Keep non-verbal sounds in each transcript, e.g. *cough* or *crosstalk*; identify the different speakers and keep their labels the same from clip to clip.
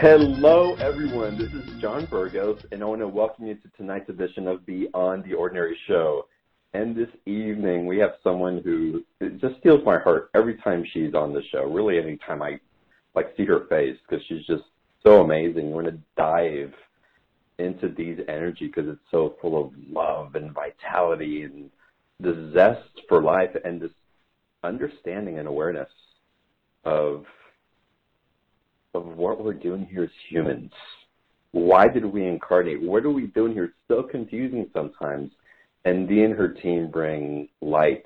Speaker 1: Hello, everyone. This is John Burgos, and I want to welcome you to tonight's edition of Beyond the Ordinary Show. And this evening, we have someone who just steals my heart every time she's on the show. Really, anytime I like see her face, because she's just so amazing. We're going to dive into these energy because it's so full of love and vitality and the zest for life and this understanding and awareness of of what we're doing here as humans. Why did we incarnate? What are we doing here? It's so confusing sometimes. And Dee and her team bring light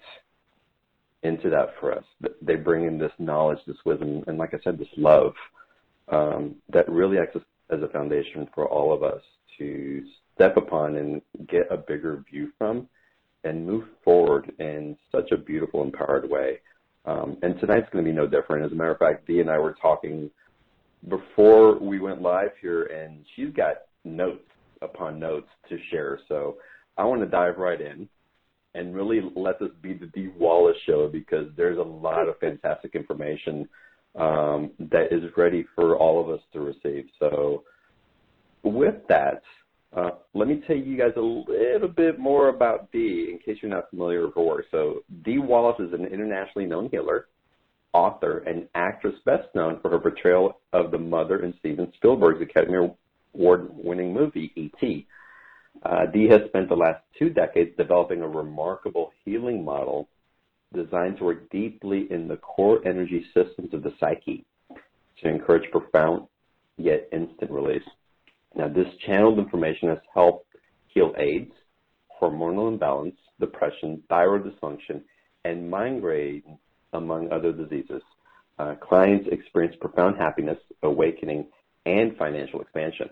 Speaker 1: into that for us. They bring in this knowledge, this wisdom, and like I said, this love um, that really acts as a foundation for all of us to step upon and get a bigger view from and move forward in such a beautiful, empowered way. Um, and tonight's going to be no different. As a matter of fact, Dee and I were talking before we went live here, and she's got notes upon notes to share. So I want to dive right in and really let this be the Dee Wallace show because there's a lot of fantastic information um, that is ready for all of us to receive. So with that, uh, let me tell you guys a little bit more about Dee in case you're not familiar with her work. So Dee Wallace is an internationally known healer, author, and actress best known for her portrayal of the mother in Steven Spielberg's Academy Award-winning movie, E.T. Uh, Dee has spent the last two decades developing a remarkable healing model designed to work deeply in the core energy systems of the psyche to encourage profound yet instant release. Now, this channeled information has helped heal AIDS, hormonal imbalance, depression, thyroid dysfunction, and migraine, among other diseases. Uh, clients experience profound happiness, awakening, and financial expansion.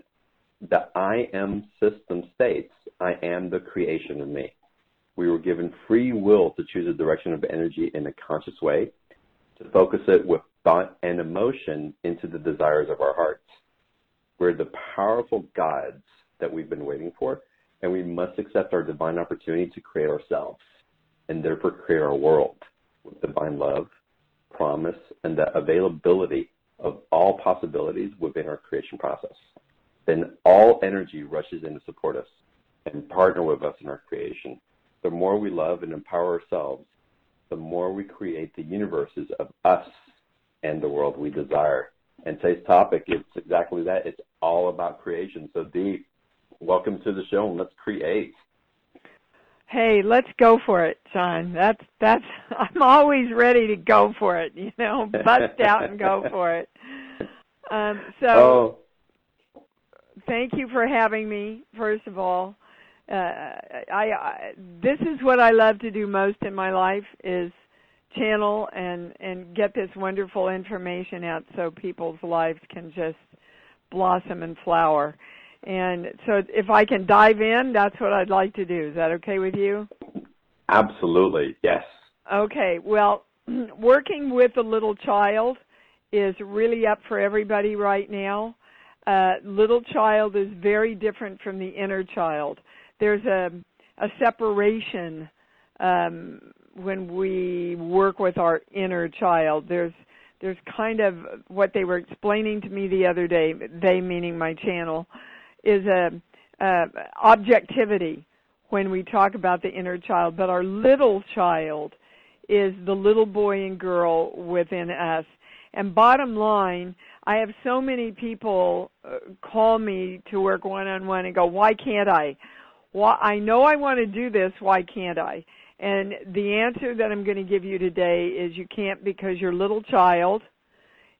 Speaker 1: The I am system states, I am the creation of me. We were given free will to choose a direction of energy in a conscious way, to focus it with thought and emotion into the desires of our hearts. We're the powerful gods that we've been waiting for, and we must accept our divine opportunity to create ourselves and therefore create our world divine love, promise, and the availability of all possibilities within our creation process. Then all energy rushes in to support us and partner with us in our creation. The more we love and empower ourselves, the more we create the universes of us and the world we desire. And today's topic is exactly that. It's all about creation. So, Dee, welcome to the show, and let's create.
Speaker 2: Hey, let's go for it, John. That's that's. *laughs* I'm always ready to go for it. You know, *laughs* bust out and go for it. Um, so,
Speaker 1: oh.
Speaker 2: thank you for having me. First of all, uh, I, I this is what I love to do most in my life is channel and and get this wonderful information out so people's lives can just blossom and flower. And so if I can dive in, that's what I'd like to do. Is that okay with you?
Speaker 1: Absolutely, yes.
Speaker 2: Okay, well, *clears throat* working with a little child is really up for everybody right now. Uh, little child is very different from the inner child. There's a, a separation um, when we work with our inner child. There's there's kind of what they were explaining to me the other day. They meaning my channel is a, objectivity when we talk about the inner child, but our little child is the little boy and girl within us. And bottom line, I have so many people uh, call me to work one on one and go, "Why can't I? Why I know I want to do this, why can't I?" And the answer that I'm going to give you today is you can't because your little child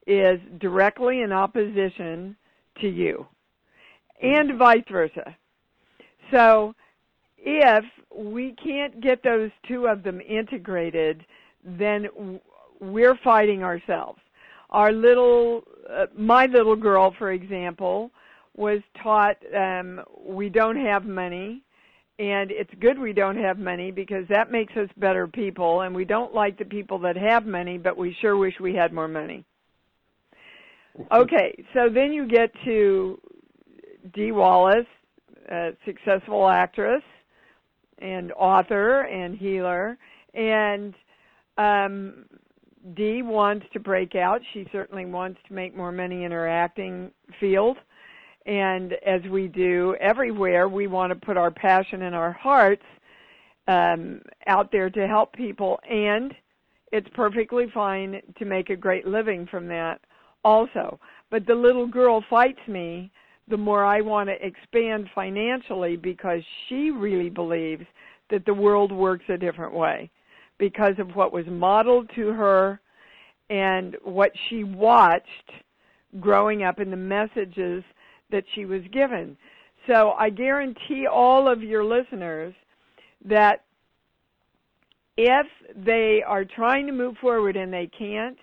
Speaker 2: is directly in opposition to you, and vice versa. So if we can't get those two of them integrated, then we're fighting ourselves. Our little, uh, my little girl, for example, was taught um, we don't have money and it's good we don't have money because that makes us better people and we don't like the people that have money but we sure wish we had more money okay so then you get to dee wallace a successful actress and author and healer and um, Dee wants to break out. She certainly wants to make more money in her acting field. And as we do everywhere, we want to put our passion and our hearts um, out there to help people. And it's perfectly fine to make a great living from that also. But the little girl fights me the more I want to expand financially because she really believes that the world works a different way because of what was modeled to her and what she watched growing up in the messages that she was given. So I guarantee all of your listeners that if they are trying to move forward and they can't,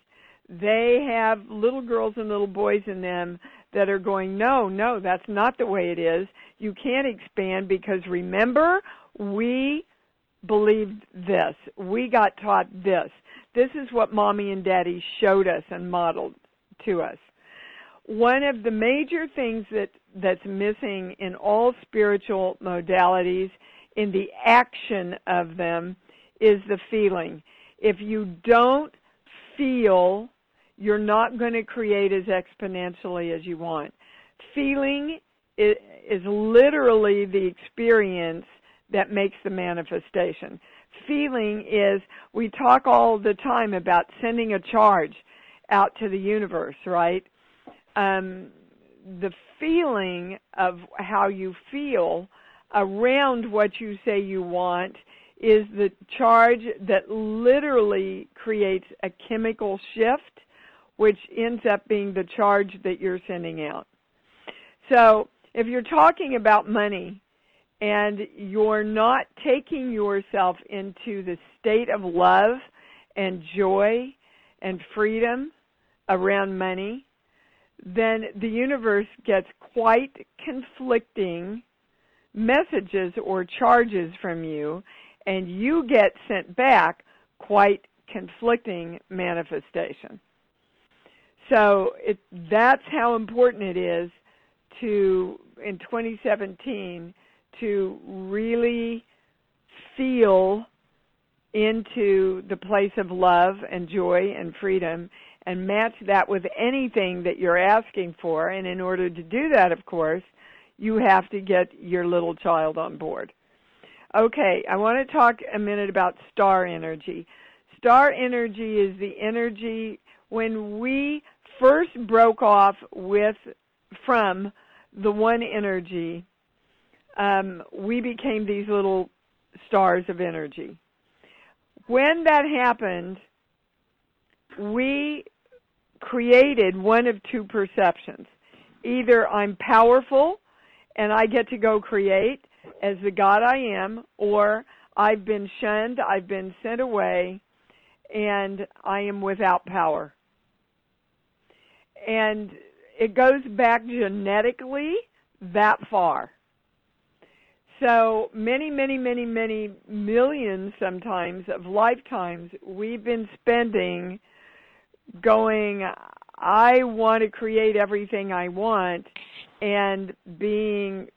Speaker 2: they have little girls and little boys in them that are going, no, no, that's not the way it is. You can't expand because remember, we believed this. We got taught this. This is what mommy and daddy showed us and modeled to us. One of the major things that, that's missing in all spiritual modalities in the action of them is the feeling. If you don't feel, you're not going to create as exponentially as you want. Feeling is, is literally the experience that makes the manifestation. Feeling is, we talk all the time about sending a charge out to the universe, right? Um, the feeling of how you feel around what you say you want is the charge that literally creates a chemical shift, which ends up being the charge that you're sending out. So if you're talking about money, and you're not taking yourself into the state of love and joy and freedom around money, then the universe gets quite conflicting messages or charges from you, and you get sent back quite conflicting manifestation. So it, that's how important it is to, in 2017, to really feel into the place of love and joy and freedom and match that with anything that you're asking for. And in order to do that, of course, you have to get your little child on board. Okay, I want to talk a minute about star energy. Star energy is the energy when we first broke off with from the one energy um, we became these little stars of energy. When that happened, we created one of two perceptions. Either I'm powerful and I get to go create as the God I am, or I've been shunned, I've been sent away, and I am without power. And it goes back genetically that far. So many, many, many, many millions sometimes of lifetimes we've been spending going, I want to create everything I want and being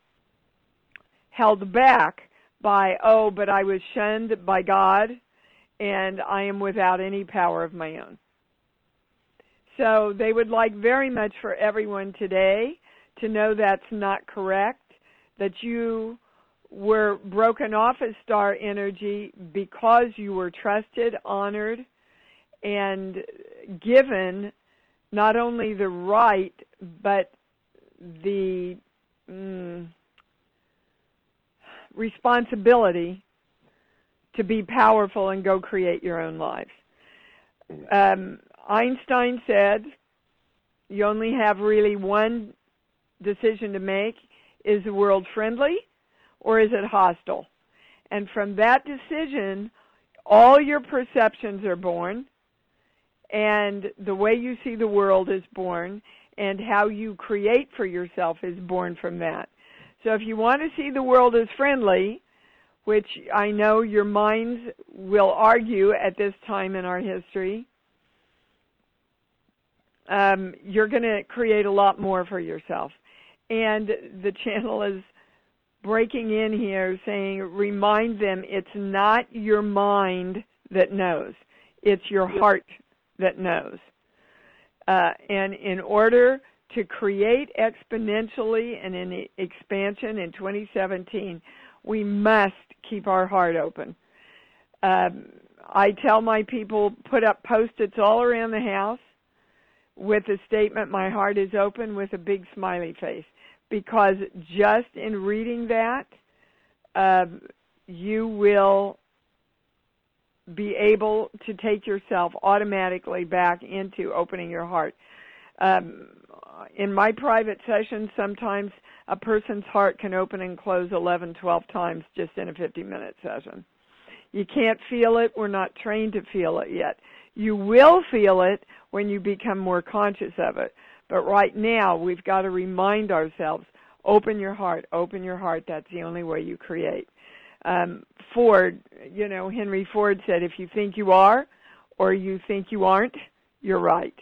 Speaker 2: held back by, oh, but I was shunned by God and I am without any power of my own. So they would like very much for everyone today to know that's not correct, that you were broken off as star energy because you were trusted, honored, and given not only the right, but the mm, responsibility to be powerful and go create your own lives. Um, Einstein said, you only have really one decision to make. Is the world friendly or is it hostile? And from that decision, all your perceptions are born, and the way you see the world is born, and how you create for yourself is born from that. So if you want to see the world as friendly, which I know your minds will argue at this time in our history, um, you're going to create a lot more for yourself. And the channel is breaking in here saying, remind them it's not your mind that knows, it's your heart that knows. Uh, and in order to create exponentially and in expansion in 2017, we must keep our heart open. Um, I tell my people put up post-its all around the house with the statement, my heart is open with a big smiley face. Because just in reading that, uh, you will be able to take yourself automatically back into opening your heart. Um, in my private sessions, sometimes a person's heart can open and close 11, 12 times just in a 50 minute session. You can't feel it. We're not trained to feel it yet. You will feel it when you become more conscious of it. But right now, we've got to remind ourselves open your heart, open your heart. That's the only way you create. Um, Ford, you know, Henry Ford said, if you think you are or you think you aren't, you're right.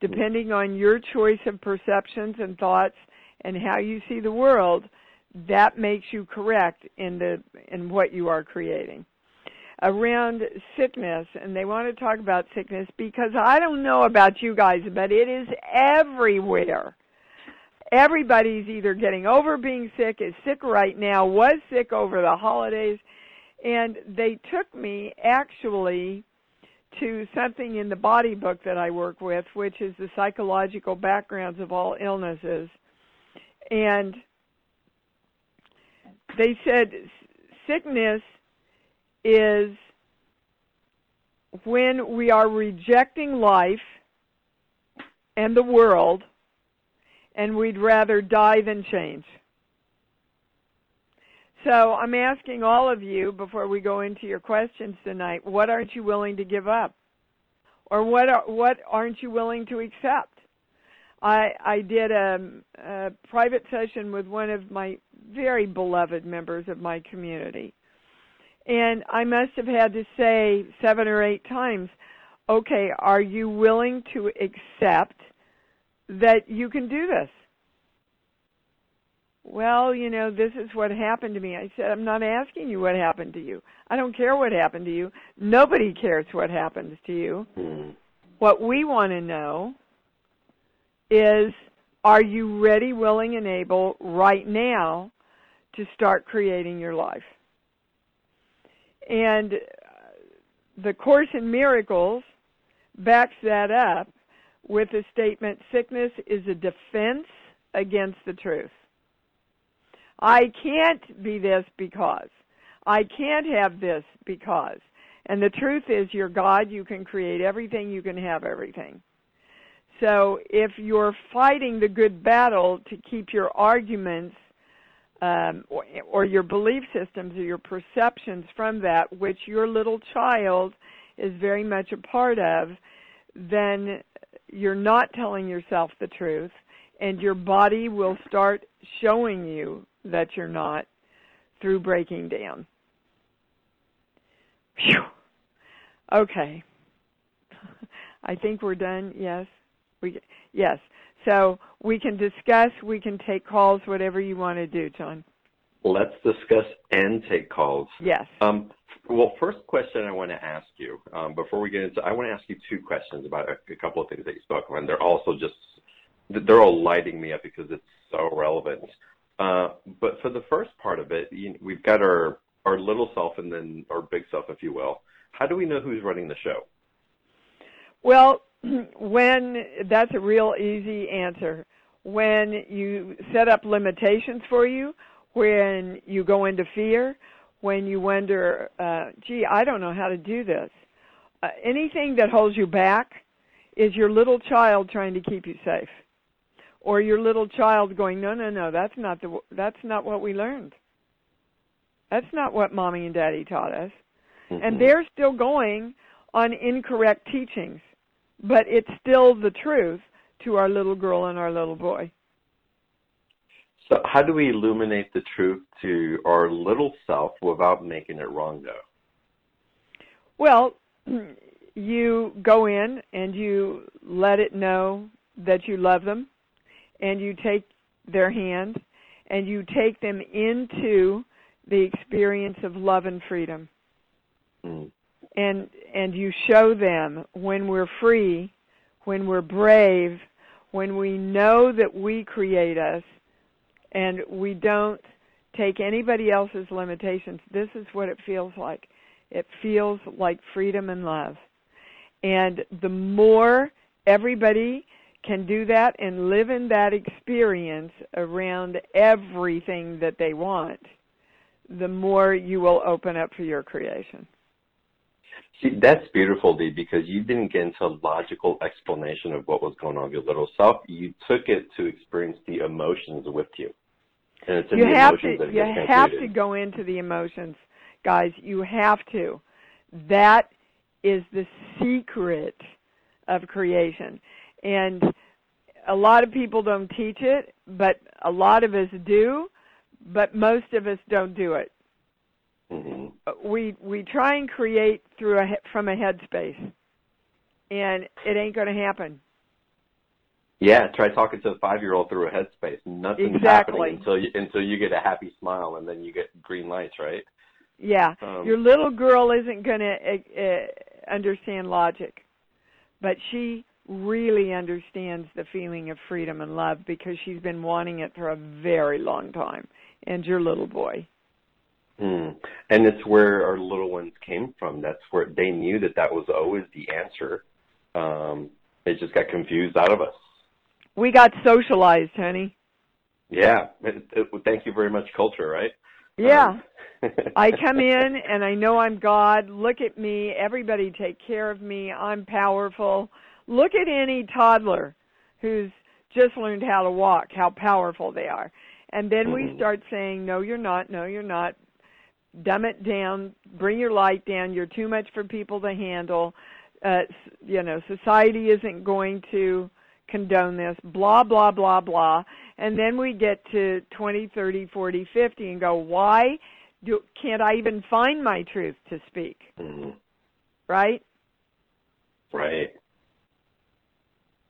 Speaker 2: Depending on your choice of perceptions and thoughts and how you see the world, that makes you correct in the in what you are creating around sickness and they want to talk about sickness because I don't know about you guys but it is everywhere. Everybody's either getting over being sick is sick right now was sick over the holidays and they took me actually to something in the body book that I work with which is the psychological backgrounds of all illnesses. And they said sickness is when we are rejecting life and the world and we'd rather die than change. So I'm asking all of you before we go into your questions tonight, what aren't you willing to give up? Or what are, what aren't you willing to accept? I, I did a, a private session with one of my very beloved members of my community. And I must have had to say seven or eight times, okay, are you willing to accept that you can do this? Well, you know, this is what happened to me. I said, I'm not asking you what happened to you. I don't care what happened to you. Nobody cares what happens to you. Mm. What we want to know is are you ready, willing, and able right now to start creating your life? And uh, the Course in Miracles backs that up with the statement sickness is a defense against the truth. I can't be this because. I can't have this because. And the truth is, you're God, you can create everything, you can have everything. So if you're fighting the good battle to keep your arguments um, or, or your belief systems or your perceptions from that, which your little child is very much a part of, then you're not telling yourself the truth, and your body will start showing you that you're not through breaking down. Phew. Okay. *laughs* I think we're done. Yes. We yes. So we can discuss, we can take calls, whatever you want to do, John.
Speaker 1: Let's discuss and take calls.
Speaker 2: Yes.
Speaker 1: Um, well, first question I want to ask you um, before we get into, I want to ask you two questions about a, a couple of things that you spoke and they're also just, they're all lighting me up because it's so relevant. Uh, but for the first part of it, you, we've got our our little self and then our big self, if you will. How do we know who's running the show?
Speaker 2: Well, *clears throat* when that's a real easy answer. When you set up limitations for you, when you go into fear, when you wonder, uh, gee, I don't know how to do this. Uh, anything that holds you back is your little child trying to keep you safe, or your little child going, no, no, no, that's not the, that's not what we learned. That's not what mommy and daddy taught us, mm-hmm. and they're still going on incorrect teachings but it's still the truth to our little girl and our little boy.
Speaker 1: So, how do we illuminate the truth to our little self without making it wrong, though?
Speaker 2: Well, you go in and you let it know that you love them, and you take their hand and you take them into the experience of love and freedom. Mm. And and you show them when we're free, when we're brave, when we know that we create us and we don't take anybody else's limitations. This is what it feels like. It feels like freedom and love. And the more everybody can do that and live in that experience around everything that they want, the more you will open up for your creation.
Speaker 1: See, that's beautiful, Dee, because you didn't get into a logical explanation of what was going on with your little self. You took it to experience the emotions with you. And it's in
Speaker 2: you
Speaker 1: the
Speaker 2: have
Speaker 1: emotions
Speaker 2: to
Speaker 1: that
Speaker 2: you have to go into the emotions, guys. You have to. That is the secret of creation. And a lot of people don't teach it, but a lot of us do, but most of us don't do it.
Speaker 1: Hmm
Speaker 2: We we try and create through a from a headspace, and it ain't going to happen.
Speaker 1: Yeah, try talking to a five-year-old through a headspace. Nothing's
Speaker 2: Exactly.
Speaker 1: happening until you until you get a happy smile, and then you get green lights, right?
Speaker 2: Yeah,
Speaker 1: Um,
Speaker 2: your little girl isn't going to uh, uh, understand logic, but she really understands the feeling of freedom and love because she's been wanting it for a very long time. And your little boy.
Speaker 1: Mm. And it's where our little ones came from. That's where they knew that that was always the answer. Um, it just got confused out of us.
Speaker 2: We got socialized, honey.
Speaker 1: Yeah. It, it, thank you very much, culture, right?
Speaker 2: Yeah.
Speaker 1: Um, *laughs*
Speaker 2: I come in and I know I'm God. Look at me. Everybody take care of me. I'm powerful. Look at any toddler who's just learned how to walk, how powerful they are. And then we
Speaker 1: Mhm.
Speaker 2: start saying, no, you're not. No, you're not. Dumb it down. Bring your light down. You're too much for people to handle. Uh, you know, society isn't going to condone this. Blah, blah, blah, blah. And then we get to 20, 30, 40, 50 and go, why do, can't I even find my truth to speak?
Speaker 1: Mhm.
Speaker 2: Right?
Speaker 1: Right.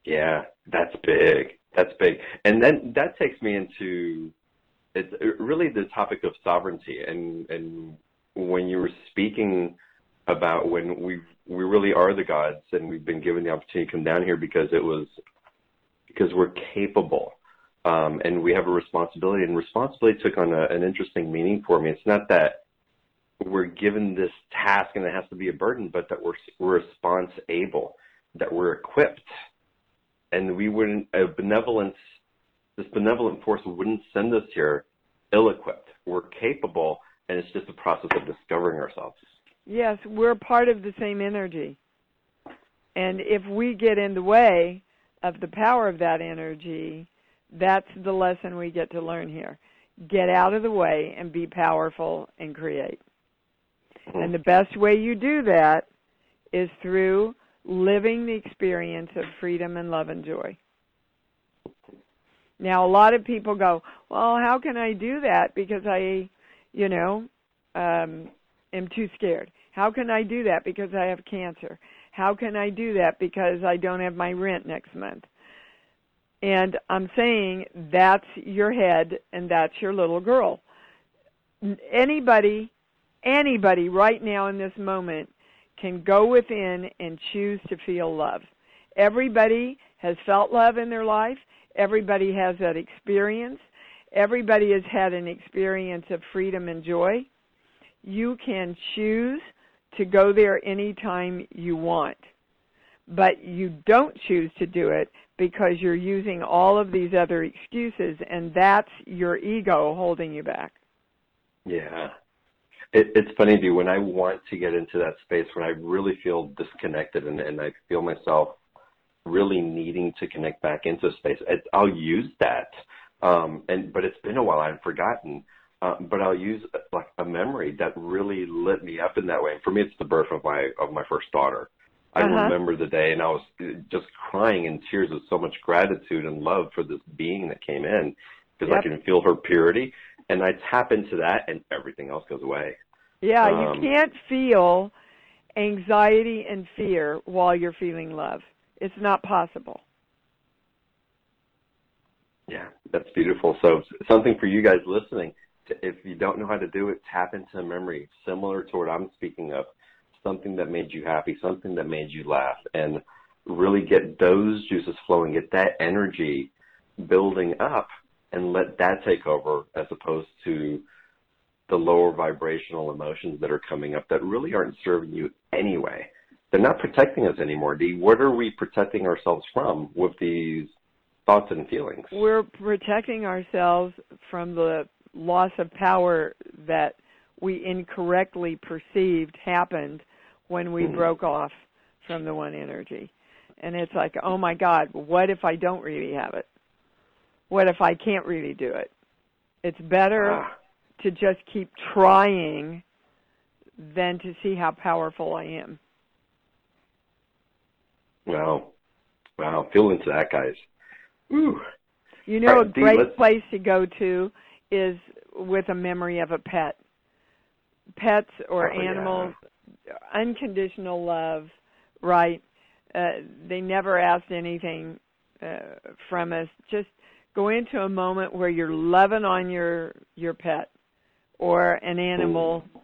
Speaker 1: Yeah, that's big. That's big. And then that takes me into it's really the topic of sovereignty. And and when you were speaking about when we we really are the gods and we've been given the opportunity to come down here because it was because we're capable um, and we have a responsibility. And responsibility took on a, an interesting meaning for me. It's not that we're given this task and it has to be a burden, but that we're we're response able, that we're equipped, and we wouldn't a benevolence this benevolent force wouldn't send us here ill-equipped. We're capable, and it's just a process of discovering ourselves.
Speaker 2: Yes, we're part of the same energy. And if we get in the way of the power of that energy, that's the lesson we get to learn here. Get out of the way and be powerful and create. Mm-hmm. And the best way you do that is through living the experience of freedom and love and joy. Now, a lot of people go, well, how can I do that? Because I, you know, um, am too scared. How can I do that? Because I have cancer. How can I do that? Because I don't have my rent next month. And I'm saying that's your head and that's your little girl. Anybody, anybody right now in this moment can go within and choose to feel love. Everybody has felt love in their life. Everybody has that experience. Everybody has had an experience of freedom and joy. You can choose to go there anytime you want. But you don't choose to do it because you're using all of these other excuses, and that's your ego holding you back.
Speaker 1: Yeah. It, it's funny, dude, when I want to get into that space, when I really feel disconnected and, and I feel myself really needing to connect back into space, it, I'll use that. Um, and but it's been a while, I've forgotten. Uh, but I'll use uh, like a memory that really lit me up in that way. And for me, it's the birth of my of my first daughter. I
Speaker 2: Uh-huh.
Speaker 1: remember the day, and I was uh, just crying in tears with so much gratitude and love for this being that came in, because I can feel her purity, and I tap into that, and everything else goes away.
Speaker 2: Yeah,
Speaker 1: Um,
Speaker 2: you can't feel anxiety and fear while you're feeling love. It's not possible.
Speaker 1: Yeah, that's beautiful. So something for you guys listening, if you don't know how to do it, tap into a memory similar to what I'm speaking of. something that made you happy, something that made you laugh, and really get those juices flowing, get that energy building up, and let that take over as opposed to the lower vibrational emotions that are coming up that really aren't serving you anyway. They're not protecting us anymore, Dee. What are we protecting ourselves from with these thoughts and feelings?
Speaker 2: We're protecting ourselves from the loss of power that we incorrectly perceived happened when we mm-hmm. broke off from the one energy. And it's like, oh my God, what if I don't really have it? What if I can't really do it? It's better ah. to just keep trying than to see how powerful I am.
Speaker 1: Wow. Wow. Feel into that, guys. Ooh.
Speaker 2: You know, right, a great place to go to is with a memory of a pet. Pets or oh, animals, yeah. unconditional love, right? Uh, they never asked anything uh, from us. Just go into a moment where you're loving on your your pet or an animal, Ooh.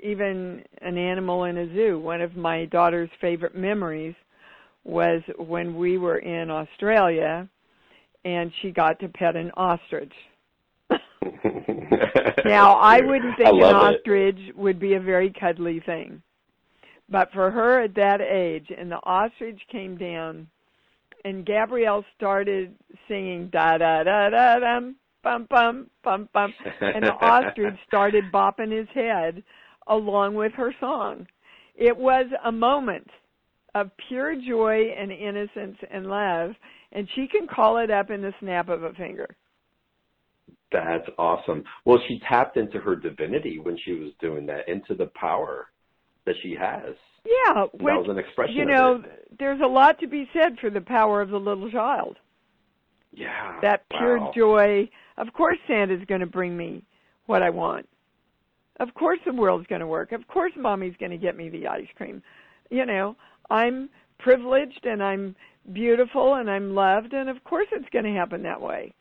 Speaker 2: even an animal in a zoo. One of my daughter's favorite memories was when we were in Australia and she got to pet an ostrich. *laughs* now, I wouldn't think I an ostrich it. would be a very cuddly thing. But for her at that age, and the ostrich came down, and Gabrielle started singing da da da da dum bum bum bum bum, and the ostrich *laughs* started bopping his head along with her song. It was a moment of pure joy and innocence and love, and she can call it up in the snap of a finger.
Speaker 1: That's awesome. Well, she tapped into her divinity when she was doing that, into the power that she has.
Speaker 2: Yeah, which,
Speaker 1: that was an expression.
Speaker 2: You know, there's a lot to be said for the power of the little child.
Speaker 1: Yeah.
Speaker 2: That pure
Speaker 1: wow.
Speaker 2: joy. Of course, Santa's going to bring me what I want. Of course, the world's going to work. Of course, mommy's going to get me the ice cream. You know, I'm privileged and I'm beautiful and I'm loved, and of course, it's going to happen that way.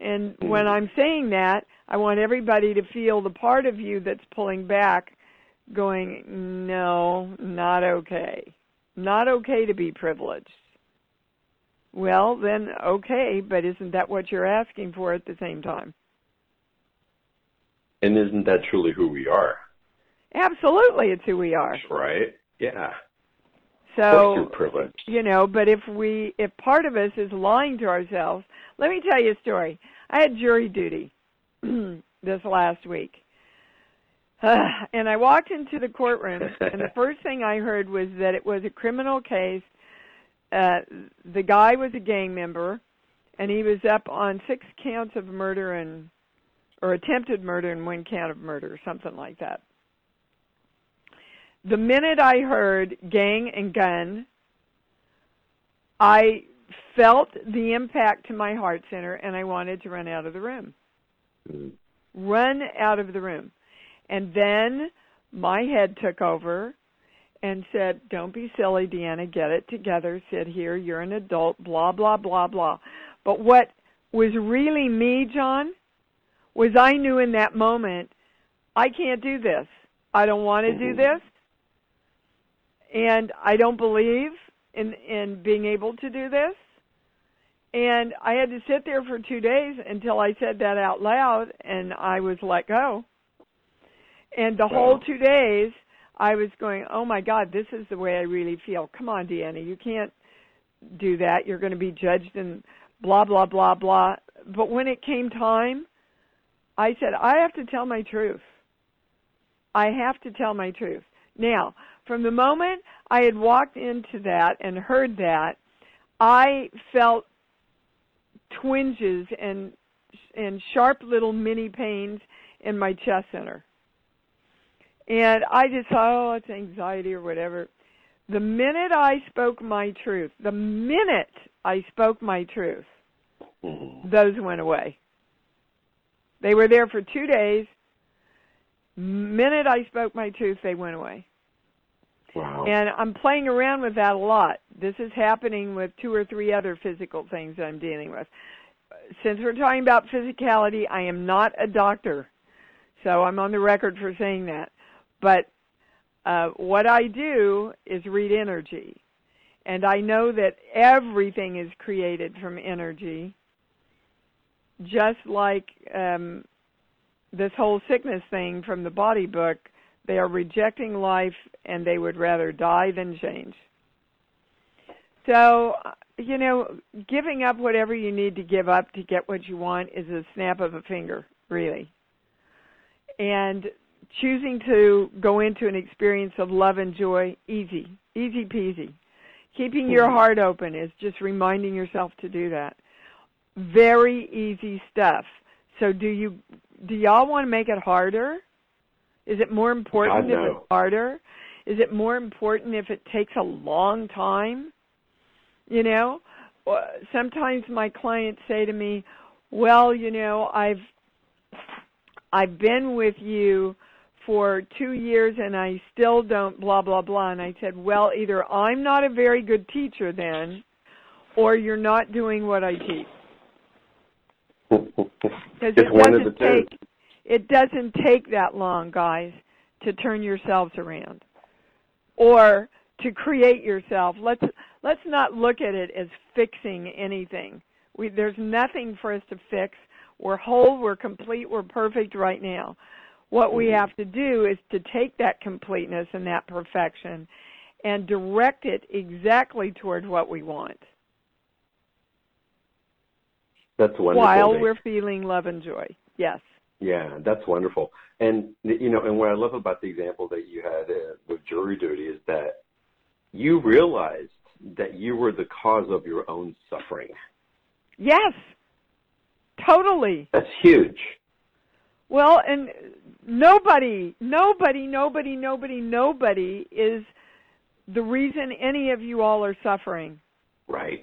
Speaker 2: And mm. when I'm saying that, I want everybody to feel the part of you that's pulling back, going, no, not okay. Not okay to be privileged. Well, then, okay, but isn't that what you're asking for at the same time?
Speaker 1: And isn't that truly who we are?
Speaker 2: Absolutely, it's who we are.
Speaker 1: right. Yeah.
Speaker 2: So,
Speaker 1: privilege.
Speaker 2: you know, but if we, if part of us is lying to ourselves, let me tell you a story. I had jury duty *clears throat* this last week. Uh, *sighs* and I walked into the courtroom, and the first *laughs* thing I heard was that it was a criminal case. Uh, the guy was a gang member, and he was up on six counts of murder and or attempted murder and one count of murder, something like that. The minute I heard gang and gun, I felt the impact to my heart center and I wanted to run out of the room. Mm. Run out of the room. And then my head took over and said, Don't be silly, Deanna, get it together, sit here, you're an adult, blah, blah, blah, blah. But what was really me, John, was I knew in that moment, I can't do this. I don't want to do mm-hmm. this. And I don't believe in in being able to do this. And I had to sit there for two days until I said that out loud, and I was let go. And the whole two days, I was going, "Oh my God, this is the way I really feel." Come on, Deanna, you can't do that. You're going to be judged and blah blah blah blah. But when it came time, I said, "I have to tell my truth. I have to tell my truth." Now, from the moment I had walked into that and heard that, I felt twinges and and sharp little mini pains in my chest center. And I just thought, oh, it's anxiety or whatever. The minute I spoke my truth, the minute I spoke my truth, mm-hmm. those went away. They were there for two days. Minute I spoke my truth, they went away. And I'm playing around with that a lot. This is happening with two or three other physical things I'm dealing with. Since we're talking about physicality, I am not a doctor. So I'm on the record for saying that. But uh, what I do is read energy. And I know that everything is created from energy, just like um, this whole sickness thing from the body book. They are rejecting life and they would rather die than change. So, you know, giving up whatever you need to give up to get what you want is a snap of a finger, really. And choosing to go into an experience of love and joy, easy, easy peasy. Keeping your mm-hmm. heart open is just reminding yourself to do that. Very easy stuff. So do you do y'all want to make it harder? Is it more important if it's harder? Is it more important if it takes a long time? You know, sometimes my clients say to me, "Well, you know, I've I've been with you for 2 years and I still don't blah blah blah." And I said, "Well, either I'm not a very good teacher then, or you're not doing what I teach." *laughs* Because it doesn't take it doesn't take that long, guys, to turn yourselves around or to create yourself. Let's let's not look at it as fixing anything. We, there's nothing for us to fix. We're whole, we're complete, we're perfect right now. What we mm-hmm. have to do is to take that completeness and that perfection and direct it exactly toward what we want.
Speaker 1: That's wonderful.
Speaker 2: While we're feeling love and joy. Yes.
Speaker 1: Yeah, that's wonderful. And you know, and what I love about the example that you had uh, with jury duty is that you realized that you were the cause of your own suffering.
Speaker 2: Yes. Totally.
Speaker 1: That's huge.
Speaker 2: Well, and nobody, nobody, nobody, nobody, nobody is the reason any of you all are suffering.
Speaker 1: Right.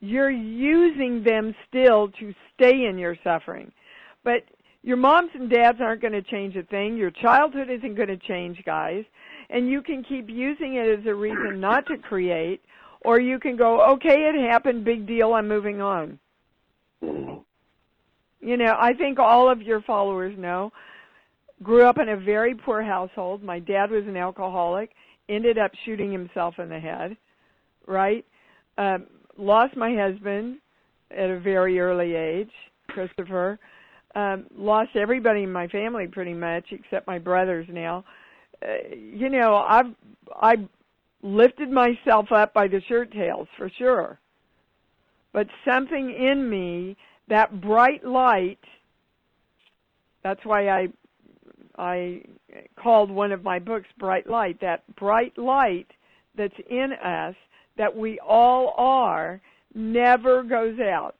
Speaker 2: You're using them still to stay in your suffering. But your moms and dads aren't going to change a thing. Your childhood isn't going to change, guys. And you can keep using it as a reason not to create, or you can go, okay, it happened, big deal, I'm moving on. You know, I think all of your followers know. Grew up in a very poor household. My dad was an alcoholic, ended up shooting himself in the head, right? Um, lost my husband at a very early age, Christopher um, lost everybody in my family pretty much, except my brothers now. Uh, you know, I've I lifted myself up by the shirt tails for sure. But something in me, that bright light. That's why I I called one of my books Bright Light. That bright light that's in us that we all are never goes out.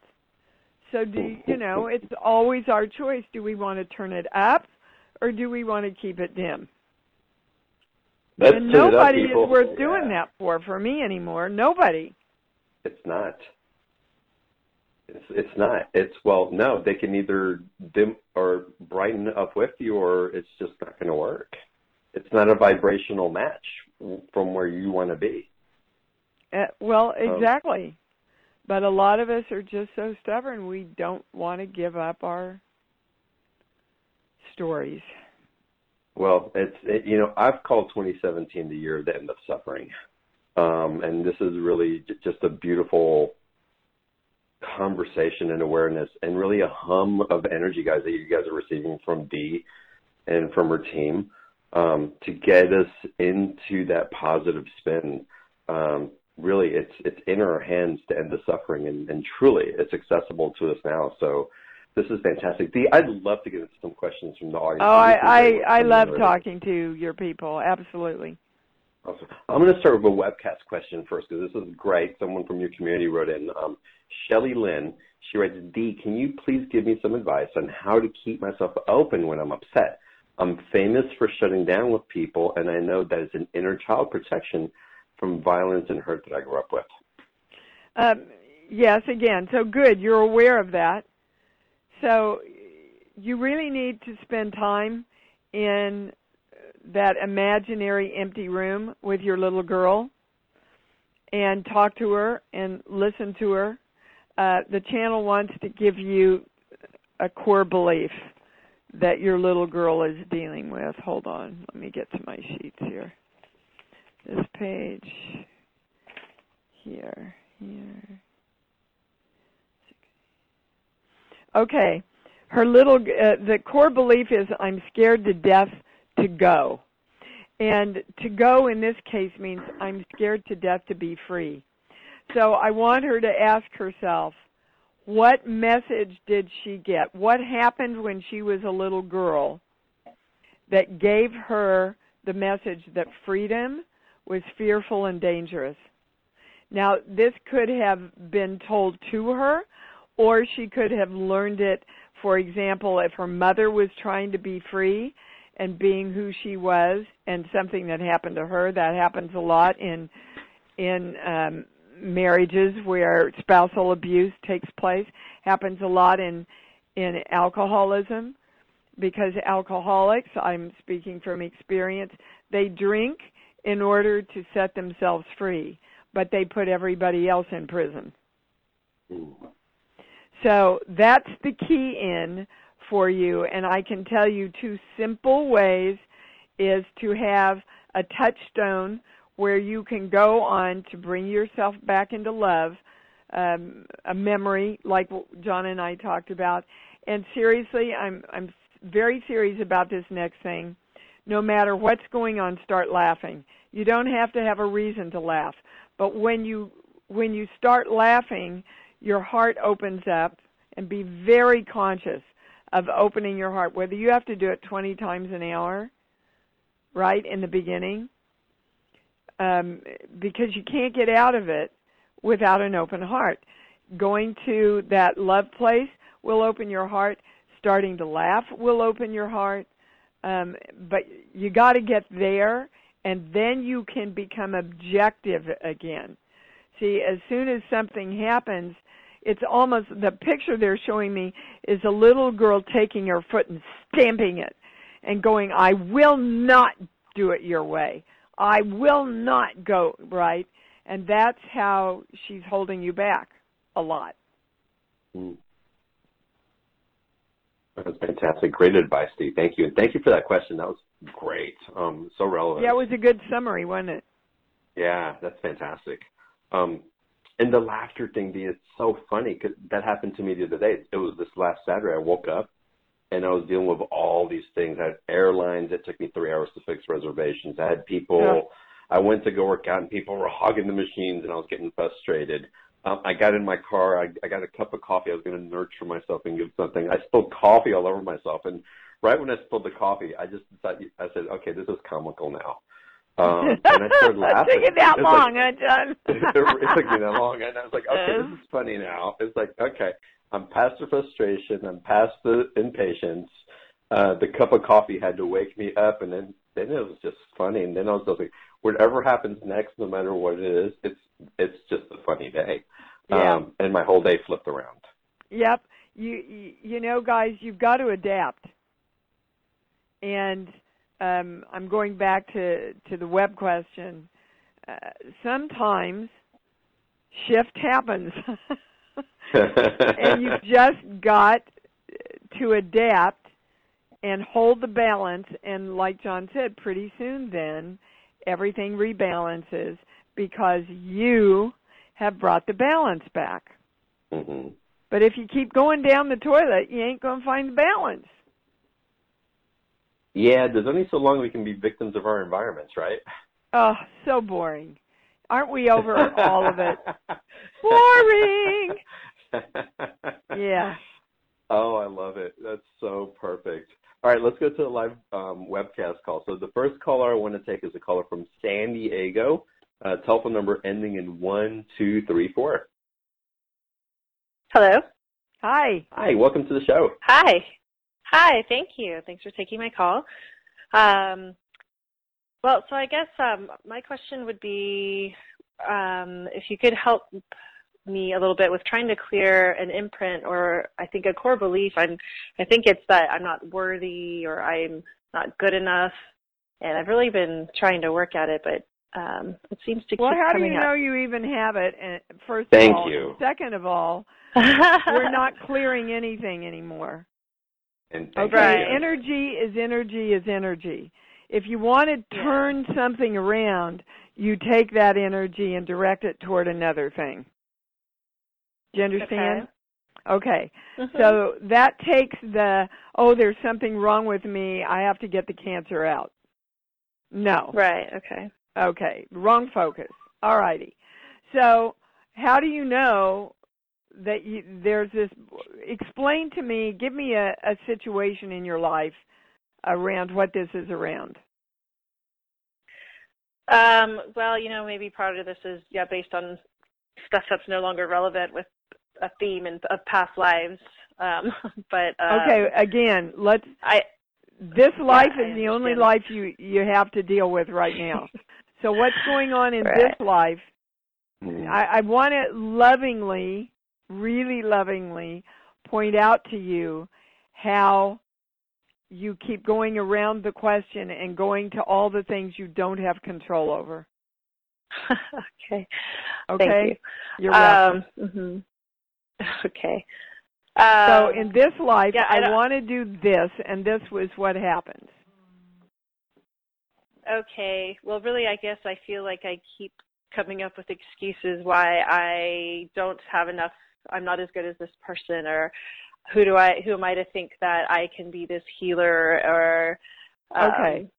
Speaker 2: So do you know, it's always our choice. Do we want to turn it up or do we want to keep it dim?
Speaker 1: Let's
Speaker 2: and nobody is worth doing that for for me anymore. Nobody.
Speaker 1: It's not. It's it's not. It's well, no, they can either dim or brighten up with you or it's just not going to work. It's not a vibrational match from where you want to be.
Speaker 2: Uh, well, exactly. But a lot of us are just so stubborn, we don't want to give up our stories.
Speaker 1: Well, it's it, you know I've called 2017 the year of the end of suffering, um, and this is really just a beautiful conversation and awareness, and really a hum of energy, guys, that you guys are receiving from Dee and from her team um, to get us into that positive spin. Um, really it's it's in our hands to end the suffering and, and truly it's accessible to us now. So this is fantastic. Dee, i'd love to get into some questions from the audience.
Speaker 2: Oh i i, I love talking to your people. Absolutely.
Speaker 1: Awesome. i'm going to start with a webcast question first because this is great. Someone from your community wrote in. Um, shelly lynn she writes Dee, can you please give me some advice on how to keep myself open when i'm upset? I'm famous for shutting down with people and i know that is an inner child protection from violence and hurt that I grew up with.
Speaker 2: Um, yes, again, so good. You're aware of that. So you really need to spend time in that imaginary empty room with your little girl and talk to her and listen to her. Uh, the channel wants to give you a core belief. that your little girl is dealing with. Hold on, let me get to my sheets here. This page here, here. Okay, her little uh, the core belief is I'm scared to death to go. And to go in this case means I'm scared to death to be free. So I want her to ask herself, what message did she get? What happened when she was a little girl that gave her the message that freedom was fearful and dangerous? Now, this could have been told to her, or she could have learned it, for example, if her mother was trying to be free and being who she was and something that happened to her. That happens a lot in in um, marriages where spousal abuse takes place happens a lot in in alcoholism because alcoholics i'm speaking from experience they drink in order to set themselves free but they put everybody else in prison so that's the key in for you and i can tell you two simple ways is to have a touchstone where you can go on to bring yourself back into love, um, a memory like John and I talked about. And seriously, I'm I'm very serious about this next thing. No matter what's going on, start laughing. You don't have to have a reason to laugh, but when you when you start laughing, your heart opens up and be very conscious of opening your heart whether you have to do it 20 times an hour right in the beginning um, because you can't get out of it without an open heart. Going to that love place will open your heart. Starting to laugh will open your heart. Um, but you got to get there, and then you can become objective again. See, as soon as something happens, it's almost the picture they're showing me is a little girl taking her foot and stamping it and going, I will not do it your way. I will not go right. And that's how she's holding you back a lot.
Speaker 1: Mm. That's fantastic. Great advice, Steve. Thank you. And thank you for that question. That was great. Um, so relevant.
Speaker 2: Yeah, it was a good summary, wasn't it?
Speaker 1: Yeah, that's fantastic. Um, and the laughter thing, Dee, is so funny because that happened to me the other day. It was this last Saturday. I woke up and I was dealing with all these things. I had airlines that took me three hours to fix reservations. I had people. Yeah. I went to go work out, and people were hogging the machines, and I was getting frustrated. Um, I got in my car. I, I got a cup of coffee. I was going to nurture myself and give something. I spilled coffee all over myself, and right when I spilled the coffee, I just decided. I said, "Okay, this is comical now." Um, and I *laughs* started laughing.
Speaker 2: it took you that long, like, huh, John? *laughs*
Speaker 1: it took me that long, and I was like, *laughs* "Okay, this is funny now." It's like, okay, I'm past the frustration. I'm past the impatience. Uh, the cup of coffee had to wake me up, and then then it was just funny. And then I was just like, whatever happens next, no matter what it is, it's it's just a funny day.
Speaker 2: Yeah.
Speaker 1: Um, and my whole day flipped around.
Speaker 2: Yep. You, you you know, guys, you've got to adapt. And um, I'm going back to to the web question. Uh, sometimes shift happens. *laughs* and you've just got to adapt and hold the balance. And like John said, pretty soon then everything rebalances because you have brought the balance back.
Speaker 1: Mm-hmm.
Speaker 2: But if you keep going down the toilet, you ain't going to find the balance.
Speaker 1: Yeah, there's only so long we can be victims of our environments, right?
Speaker 2: Oh, so boring. Aren't we over all of it? *laughs* Boring. *laughs* yeah.
Speaker 1: Oh, I love it. That's so perfect. All right, let's go to the live um, webcast call. So the first caller I want to take is a caller from San Diego. Uh, telephone number ending in one two three four.
Speaker 3: Hello.
Speaker 2: Hi.
Speaker 1: Hi. Welcome to the show.
Speaker 3: Hi. Hi. Thank you. Thanks for taking my call. Um, well, so I guess um, my question would be um, if you could help me a little bit with trying to clear an imprint or I think a core belief. I'm I think it's that I'm not worthy or I'm not good enough. And I've really been trying to work at it, but um, it seems to
Speaker 2: well,
Speaker 3: keep
Speaker 2: how do you
Speaker 3: up.
Speaker 2: know you even have it? And first
Speaker 1: Thank
Speaker 2: of all,
Speaker 1: you.
Speaker 2: second of all, *laughs* we're not clearing anything anymore.
Speaker 1: And
Speaker 2: Okay,
Speaker 3: Right.
Speaker 2: energy is energy is energy. If you want to
Speaker 3: Yeah.
Speaker 2: turn something around, you take that energy and direct it toward another thing. Do you understand? Okay.
Speaker 3: Mhm.
Speaker 2: So that takes the, oh, there's something wrong with me. I have to get the cancer out. No.
Speaker 3: right. Okay.
Speaker 2: Okay. Wrong focus. All righty. So how do you know that you, there's this, explain to me, give me a, a situation in your life around what this is around.
Speaker 3: Um, well, you know, maybe part of this is yeah based on stuff that's no longer relevant with a theme in, of past lives. Um, *laughs* but um,
Speaker 2: Okay, again, let's,
Speaker 3: I
Speaker 2: this life
Speaker 3: I
Speaker 2: is the only life you, you have to deal with right now. *laughs* so what's going on in
Speaker 3: Right.
Speaker 2: this life
Speaker 1: Mhm.
Speaker 2: I, I want to lovingly, really lovingly point out to you how you keep going around the question and going to all the things you don't have control over.
Speaker 3: okay. *laughs*
Speaker 2: Okay?
Speaker 3: Thank you.
Speaker 2: You're welcome.
Speaker 3: Um, mhm. *laughs* Okay.
Speaker 2: so
Speaker 3: Um,
Speaker 2: in this life,
Speaker 3: yeah, I
Speaker 2: I want to do this, and this was what happens.
Speaker 3: Okay. Well, really, I guess I feel like I keep coming up with excuses why I don't have enough. I'm not as good as this person, or who do I? Who am I to think that I can be this healer? Or um,
Speaker 2: Okay.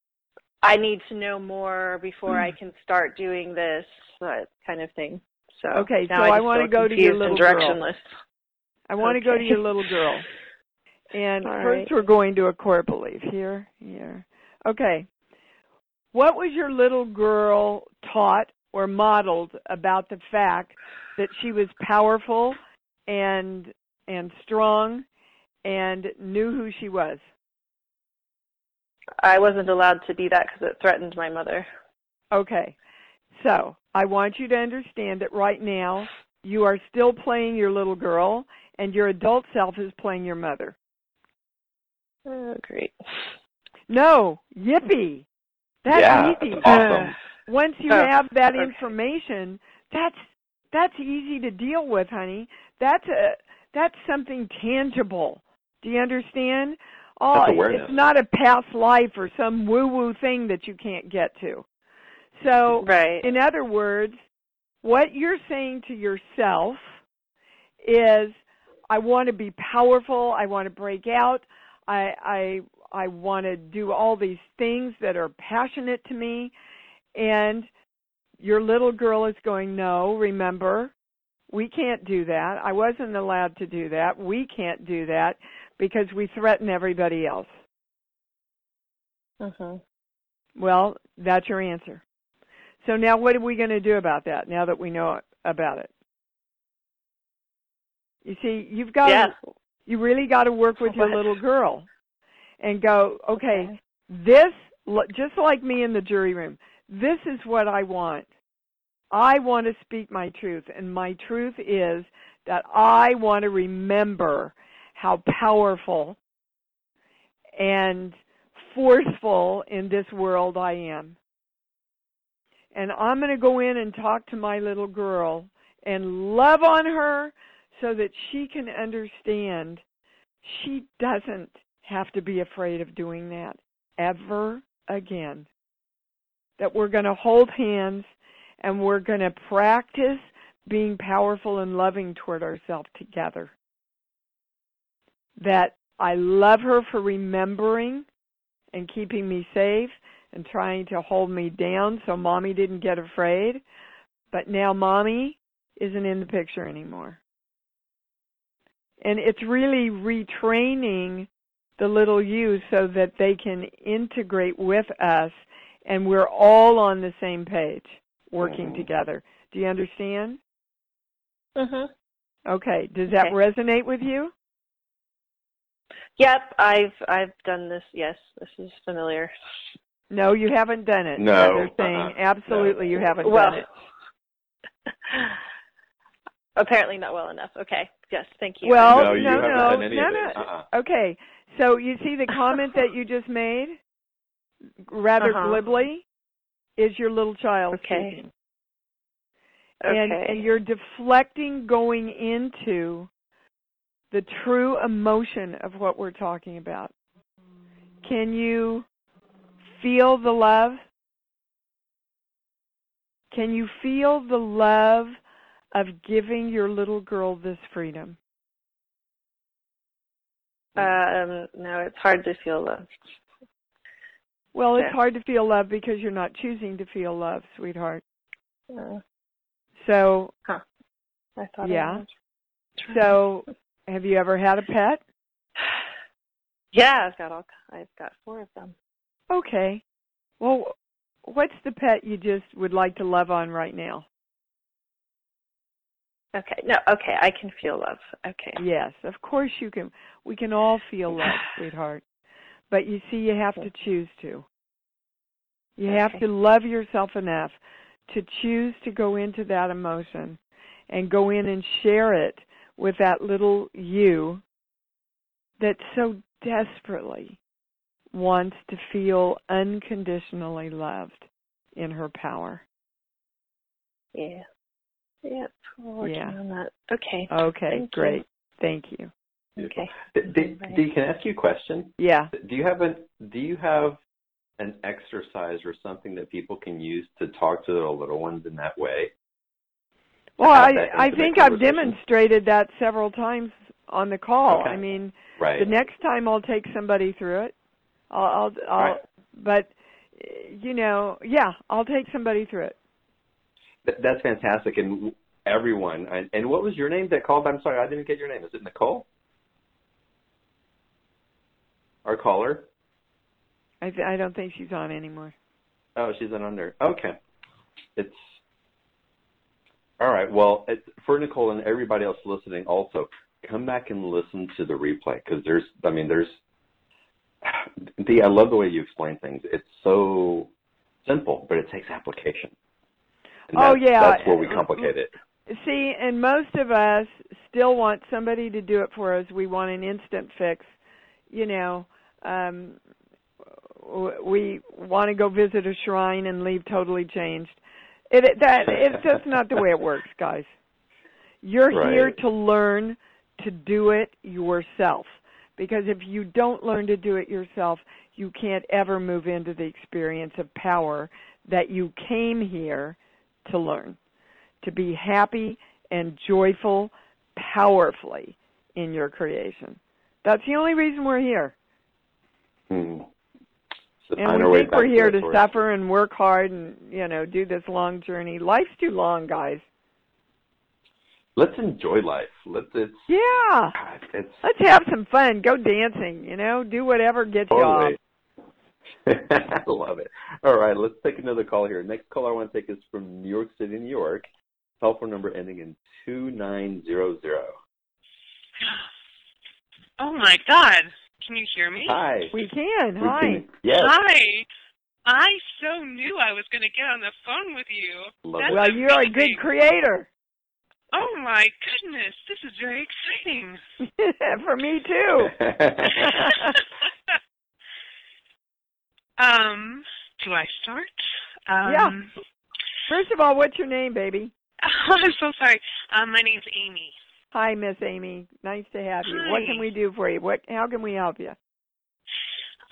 Speaker 3: I need to know more before I can start doing this uh, kind of thing. So
Speaker 2: Okay, so
Speaker 3: I,
Speaker 2: I wanna go to your little girl. I want to go to your little girl. And
Speaker 3: All
Speaker 2: first
Speaker 3: right.
Speaker 2: we're going to a core belief. Here, here. Okay. What was your little girl taught or modeled about the fact that she was powerful and and strong and knew who she was?
Speaker 3: I wasn't allowed to be that because it threatened my mother.
Speaker 2: Okay. So, I want you to understand that right now you are still playing your little girl and your adult self is playing your mother.
Speaker 3: Oh, great.
Speaker 2: No, yippee. That's
Speaker 1: yeah,
Speaker 2: easy.
Speaker 1: that's awesome.
Speaker 2: Uh, once you have that
Speaker 3: okay.
Speaker 2: information, that's that's easy to deal with, honey. That's a that's something tangible. Do you understand? Oh, it's not a past life or some woo-woo thing that you can't get to. So,
Speaker 3: Right.
Speaker 2: in other words, what you're saying to yourself is I want to be powerful, I want to break out, I I I want to do all these things that are passionate to me and your little girl is going, "No, remember, we can't do that. I wasn't allowed to do that. We can't do that because we threaten everybody else."
Speaker 3: Mhm.
Speaker 2: Well, that's your answer. So now what are we going to do about that now that we know about it? You see, you've got
Speaker 3: Yeah.
Speaker 2: to, you really got to work with *laughs* your little girl and go, okay,
Speaker 3: Okay.
Speaker 2: this just like me in the jury room. This is what I want. I want to speak my truth and my truth is that I want to remember how powerful and forceful in this world I am. And I'm going to go in and talk to my little girl and love on her so that she can understand she doesn't have to be afraid of doing that ever again. That we're going to hold hands and we're going to practice being powerful and loving toward ourselves together. That I love her for remembering and keeping me safe and trying to hold me down so mommy didn't get afraid. But now mommy isn't in the picture anymore. And it's really retraining the little you so that they can integrate with us and we're all on the same page working
Speaker 1: Mhm.
Speaker 2: together. Do you understand?
Speaker 3: Mhm.
Speaker 2: Okay. Does that
Speaker 3: Okay.
Speaker 2: resonate with you?
Speaker 3: Yep, I've I've done this. Yes, this is familiar.
Speaker 2: No, you haven't done it.
Speaker 1: No,
Speaker 2: They're saying
Speaker 1: uh-uh.
Speaker 2: absolutely
Speaker 1: No.
Speaker 2: you haven't
Speaker 3: well,
Speaker 2: done it. *laughs*
Speaker 3: apparently not well enough. Okay. Yes, thank you.
Speaker 2: Well,
Speaker 1: no, you
Speaker 2: no, no,
Speaker 1: done any
Speaker 2: no,
Speaker 1: of
Speaker 2: no.
Speaker 1: Uh-uh.
Speaker 2: Okay. So you see the comment that you just made rather
Speaker 3: Uh-huh.
Speaker 2: glibly is your little child
Speaker 3: Okay.
Speaker 2: speaking.
Speaker 3: okay.
Speaker 2: And, and you're deflecting going into the true emotion of what we're talking about? Can you feel the love? Can you feel the love of giving your little girl this freedom?
Speaker 3: Um, no, it's hard to feel love.
Speaker 2: Well, it's hard to feel love because you're not choosing to feel love, sweetheart.
Speaker 3: Uh,
Speaker 2: So,
Speaker 3: huh. I thought
Speaker 2: Yeah.
Speaker 3: I
Speaker 2: so have you ever had a pet? *sighs*
Speaker 3: Yeah, I've got all. I've got four of them.
Speaker 2: Okay. Well, what's the pet you just would like to love on right now?
Speaker 3: Okay. No. Okay. I can feel love. Okay.
Speaker 2: Yes, of course you can. We can all feel love, *laughs* sweetheart. But you see, you have to choose to. You have to love yourself enough to choose to go into that emotion and go in and share it with that little you that so desperately wants to feel unconditionally loved in her power.
Speaker 3: Yeah. Yeah. We're working
Speaker 2: Yeah.
Speaker 3: on that. Okay.
Speaker 2: Okay,
Speaker 3: Thank you.
Speaker 2: great. Thank you.
Speaker 1: Beautiful.
Speaker 3: Okay.
Speaker 1: D- D- Dee, can I ask you a question?
Speaker 2: Yeah.
Speaker 1: Do you have an Do you have an exercise or something that people can use to talk to their little ones in that way?
Speaker 2: Well, I I think I've demonstrated that several times on the call.
Speaker 1: Okay.
Speaker 2: I mean,
Speaker 1: Right.
Speaker 2: the next time I'll take somebody through it. I'll I'll, I'll
Speaker 1: Right.
Speaker 2: but uh, you know, yeah, I'll take somebody through it.
Speaker 1: Th- That's fantastic, and everyone. And, and what was your name that called? I'm sorry, I didn't get your name. Is it Nicole? Our caller?
Speaker 2: I th- I don't think she's on anymore.
Speaker 1: Oh, she's an under. Okay, it's all right. Well, it's, for Nicole and everybody else listening, also come back and listen to the replay because there's. I mean, there's. *sighs* Dee, I love the way you explain things. It's so simple, but it takes application. And
Speaker 2: Oh, yeah.
Speaker 1: that's where we complicate it.
Speaker 2: See, and most of us still want somebody to do it for us. We want an instant fix. You know, um, we want to go visit a shrine and leave totally changed. It, it that it's just not the way it works, guys. You're
Speaker 1: Right.
Speaker 2: here to learn to do it yourself. Because if you don't learn to do it yourself, you can't ever move into the experience of power that you came here to learn to be happy and joyful powerfully in your creation. That's the only reason we're here.
Speaker 1: Hmm. So
Speaker 2: And we think we're here
Speaker 1: the
Speaker 2: to suffer and work hard and, you know, do this long journey. Life's too long, guys.
Speaker 1: Let's enjoy life. Let's. It's.
Speaker 2: Yeah.
Speaker 1: God, it's
Speaker 2: Let's have some fun. Go dancing, you know, do whatever gets you off.
Speaker 1: Totally. *laughs* I love it. All right, let's take another call here. Next call I want to take is from New York City, New York. Telephone number ending in two nine zero zero.
Speaker 4: Oh my God! Can you hear me?
Speaker 1: Hi.
Speaker 2: We can.
Speaker 1: We
Speaker 2: Hi.
Speaker 1: can- Yes.
Speaker 4: Hi. I so knew I was going to get on the phone with you.
Speaker 1: Love
Speaker 4: That's
Speaker 1: it.
Speaker 2: Well, you're a good creator.
Speaker 4: Oh my goodness, this is very exciting. *laughs*
Speaker 2: For me too. *laughs*
Speaker 4: um, do I start? Um,
Speaker 2: Yeah. First of all, what's your name, baby? *laughs*
Speaker 4: I'm so sorry. Um, my name's Amy.
Speaker 2: Hi, Miss Amy. Nice to have you. What can we do for you? What? How can we help you?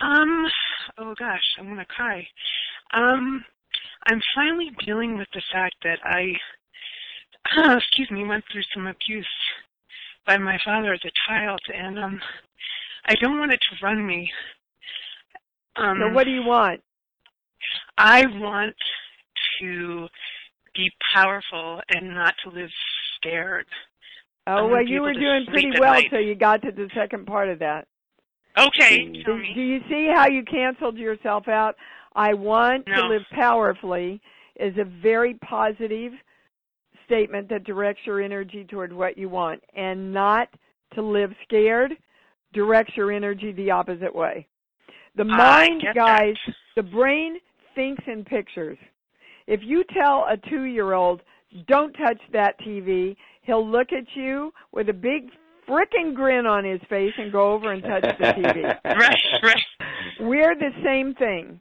Speaker 4: Um, oh gosh, I'm gonna cry. Um, I'm finally dealing with the fact that I, *clears throat* excuse me, went through some abuse by my father as a child, and um, I don't want it to run me. Um,
Speaker 2: So, what do you want?
Speaker 4: I want to be powerful and not to live scared.
Speaker 2: Oh, well, you were doing pretty well till you got to the second part of that.
Speaker 4: Okay,
Speaker 2: Do, do you see how you canceled yourself out? I want to live powerfully is a very positive statement that directs your energy toward what you want, and not to live scared directs your energy the opposite way. The mind, guys,
Speaker 4: that.
Speaker 2: the brain thinks in pictures. If you tell a two year old, don't touch that TV, he'll look at you with a big frickin' grin on his face and go over and touch the TV. *laughs*
Speaker 4: Right, right.
Speaker 2: We're the same thing.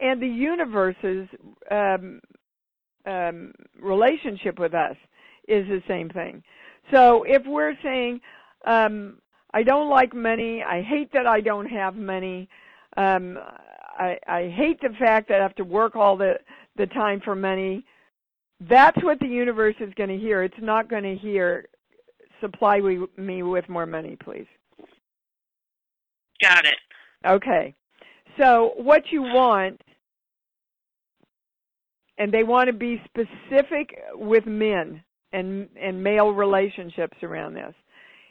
Speaker 2: And the universe's um, um, relationship with us is the same thing. So if we're saying, um, I don't like money. I hate that I don't have money. Um, I, I hate the fact that I have to work all the the time for money. That's what the universe is going to hear. It's not going to hear supply me with more money, please.
Speaker 4: Got it.
Speaker 2: Okay. So what you want, and they want to be specific with men and and male relationships around this,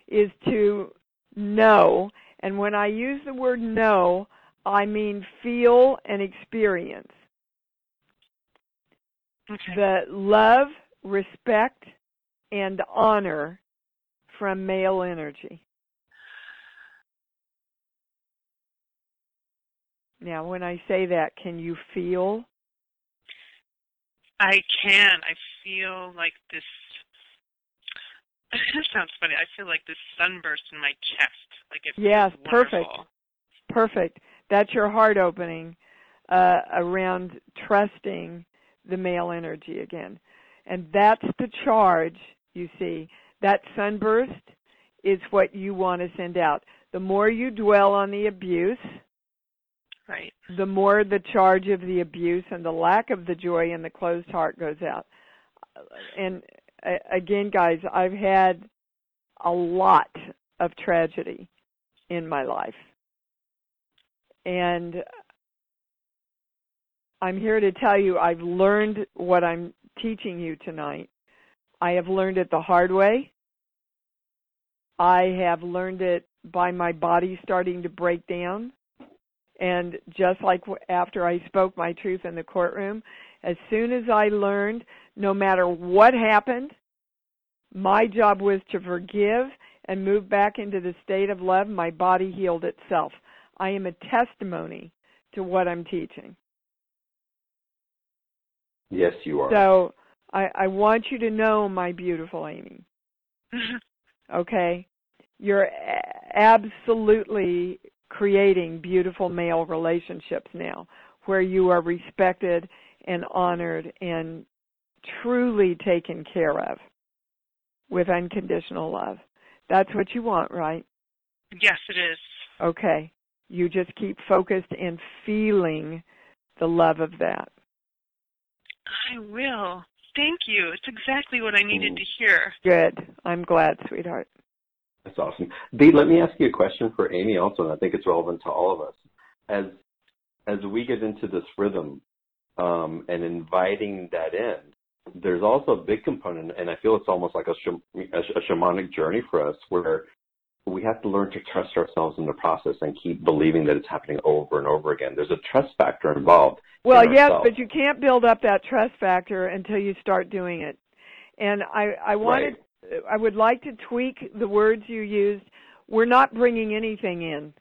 Speaker 2: is to know. And when I use the word know, I mean feel and experience.
Speaker 4: Okay.
Speaker 2: The love, respect, and honor from male energy. Now, when I say that, can you feel?
Speaker 4: I can. I feel like this. *laughs* It sounds funny. I feel like this sunburst in my chest. Like it
Speaker 2: yes, perfect,
Speaker 4: wonderful.
Speaker 2: perfect. That's your heart opening uh, around trusting the male energy again, and that's the charge. You see, that sunburst is what you want to send out. The more you dwell on the abuse,
Speaker 4: right,
Speaker 2: the more the charge of the abuse and the lack of the joy in the closed heart goes out. And again, guys, I've had a lot of tragedy in my life. And I'm here to tell you I've learned what I'm teaching you tonight. I have learned it the hard way. I have learned it by my body starting to break down. And just like after I spoke my truth in the courtroom, as soon as I learned, no matter what happened, my job was to forgive and move back into the state of love. My body healed itself. I am a testimony to what I'm teaching.
Speaker 1: Yes, you are.
Speaker 2: So I, I want you to know, my beautiful Amy. Mm-hmm. okay? You're absolutely creating beautiful male relationships now where you are respected and honored and truly taken care of with unconditional love. That's what you want, right?
Speaker 4: Yes, it is.
Speaker 2: Okay. You just keep focused and feeling the love of that.
Speaker 4: I will. Thank you. It's exactly what I needed to hear.
Speaker 2: Good. I'm glad, sweetheart.
Speaker 1: That's awesome. Dee, let me ask you a question for Amy also, and I think it's relevant to all of us. As as we get into this rhythm um, and inviting that in, there's also a big component, and I feel it's almost like a, a, a shamanic journey for us, where we have to learn to trust ourselves in the process and keep believing that it's happening over and over again. There's a trust factor involved.
Speaker 2: Well,
Speaker 1: in
Speaker 2: yes, but you can't build up that trust factor until you start doing it. And I, I wanted,
Speaker 1: Right.
Speaker 2: I would like to tweak the words you used. We're not bringing anything in.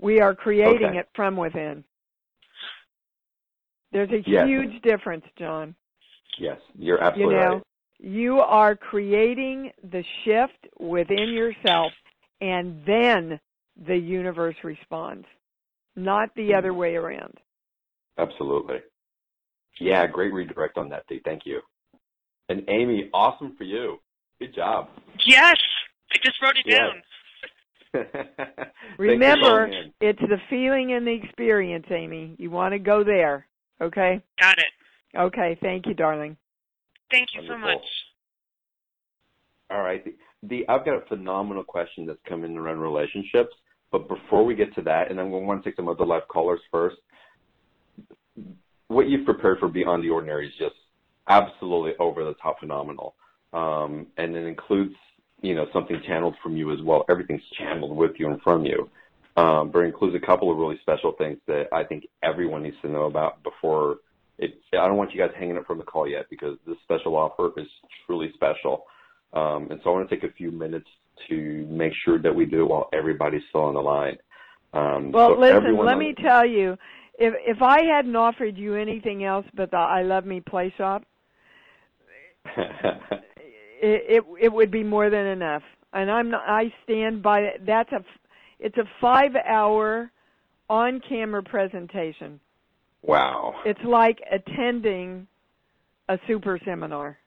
Speaker 2: We are creating
Speaker 1: Okay.
Speaker 2: it from within. There's a
Speaker 1: Yes.
Speaker 2: huge difference, John.
Speaker 1: Yes, you're absolutely You
Speaker 2: know,
Speaker 1: right.
Speaker 2: You are creating the shift within yourself, and then the universe responds, not the hmm. other way around.
Speaker 1: Absolutely. Yeah, great redirect on that, Dee. Thank you. And Amy, awesome for you. Good job.
Speaker 4: Yes, I just wrote it
Speaker 1: Yes.
Speaker 4: down. *laughs*
Speaker 2: Remember, it's the feeling and the experience, Amy. You want to go there, okay?
Speaker 4: Got it.
Speaker 2: Okay, thank you, darling.
Speaker 4: Thank you so much.
Speaker 1: All right. The, the, I've got a phenomenal question that's come in around relationships. But before we get to that, and I'm going to want to take some other live callers first, what you've prepared for Beyond the Ordinary is just absolutely over the top phenomenal. Um, and it includes, you know, something channeled from you as well. Everything's channeled with you and from you. Um, but it includes a couple of really special things that I think everyone needs to know about before it. I don't want you guys hanging up from the call yet because this special offer is truly special. Um, and so I want to take a few minutes to make sure that we do it while everybody's still on the line. Um,
Speaker 2: Well,
Speaker 1: so
Speaker 2: listen, let
Speaker 1: on-
Speaker 2: me tell you, if if I hadn't offered you anything else but the I Love Me Play Shop, *laughs* it it, it would be more than enough. And I'm not, I stand by it. That's a it's a 5-hour on-camera presentation.
Speaker 1: Wow.
Speaker 2: It's like attending a super seminar.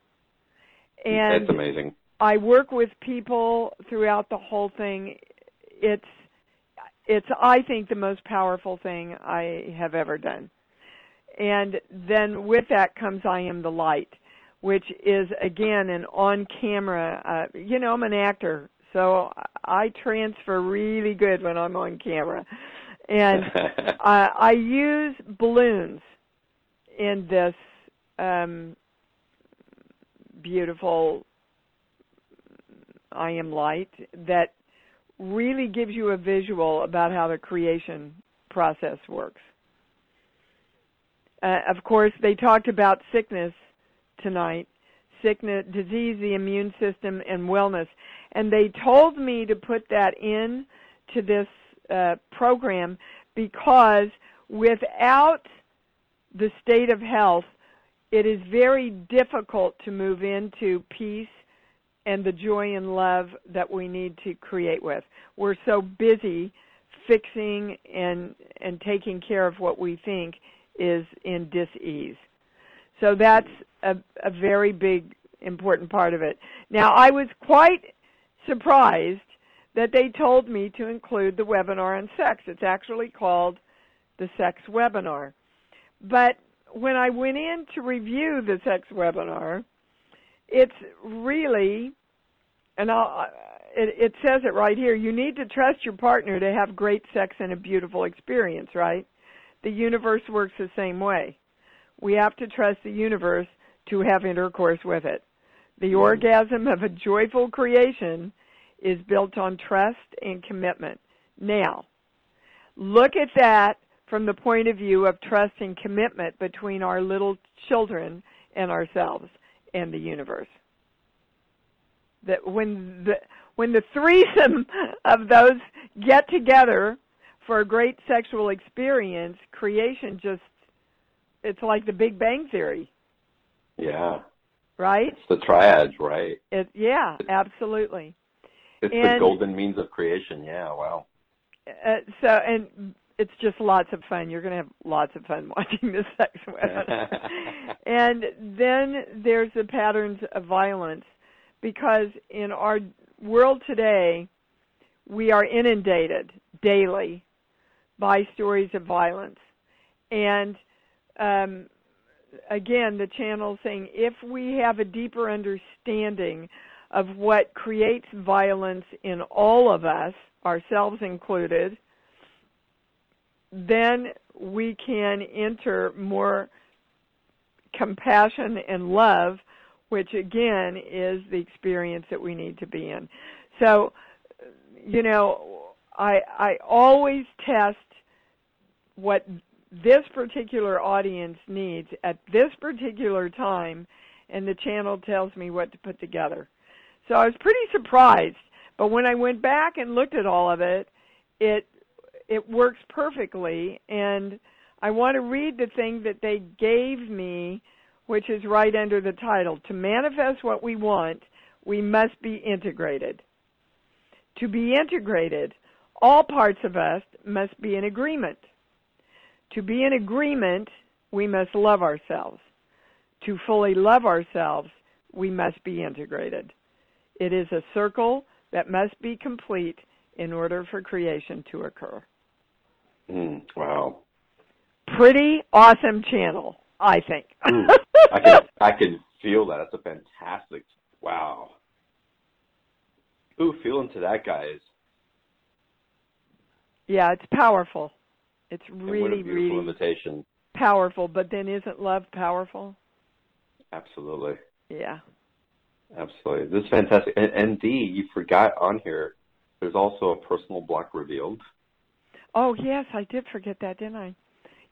Speaker 2: And
Speaker 1: That's amazing.
Speaker 2: I work with people throughout the whole thing. It's it's I think the most powerful thing I have ever done. And then with that comes I am the light, which is again an on camera uh you know I'm an actor, so I transfer really good when I'm on camera. And *laughs* uh, I use balloons in this um beautiful I am light that really gives you a visual about how the creation process works. Uh, of course, they talked about sickness tonight, sickness, disease, the immune system, and wellness, and they told me to put that in to this uh, program because without the state of health, it is very difficult to move into peace and the joy and love that we need to create with. We're so busy fixing and and taking care of what we think is in dis-ease. So that's a, a very big important part of it. Now I was quite surprised that they told me to include the webinar on sex. It's actually called the sex webinar. But when I went in to review the sex webinar, it's really, and I'll, it, it says it right here, you need to trust your partner to have great sex and a beautiful experience, right? The universe works the same way. We have to trust the universe to have intercourse with it. The mm-hmm. orgasm of a joyful creation is built on trust and commitment. Now, look at that from the point of view of trust and commitment between our little children and ourselves and the universe. That when the when the threesome *laughs* of those get together for a great sexual experience, creation just it's like the Big Bang theory.
Speaker 1: Yeah.
Speaker 2: Right?
Speaker 1: It's the triad, right?
Speaker 2: It yeah, absolutely.
Speaker 1: It's and, the golden means of creation. Yeah, wow.
Speaker 2: Uh, so and it's just lots of fun. You're going to have lots of fun *laughs* watching this sex webinar. *laughs* and then there's the patterns of violence because in our world today, we are inundated daily by stories of violence. And um, again, the channel saying if we have a deeper understanding of what creates violence in all of us, ourselves included, then we can enter more compassion and love, which again is the experience that we need to be in. So, you know, I I always test what this particular audience needs at this particular time, and the channel tells me what to put together. So I was pretty surprised, but when I went back and looked at all of it, it it works perfectly. And I want to read the thing that they gave me, which is right under the title. To manifest what we want, we must be integrated. To be integrated, all parts of us must be in agreement. To be in agreement, we must love ourselves. To fully love ourselves, we must be integrated. It is a circle that must be complete in order for creation to occur.
Speaker 1: Mm, wow.
Speaker 2: Pretty awesome channel, I think.
Speaker 1: mm, I can I can feel that. That's a fantastic. Wow. Ooh, feel into that, guys.
Speaker 2: Yeah, it's powerful. It's really,
Speaker 1: really invitation.
Speaker 2: powerful. But then, isn't love powerful?
Speaker 1: Absolutely.
Speaker 2: Yeah.
Speaker 1: Absolutely. This is fantastic. And, and Dee, you forgot on here. There's also a personal block revealed.
Speaker 2: Oh yes, I did forget that, didn't I?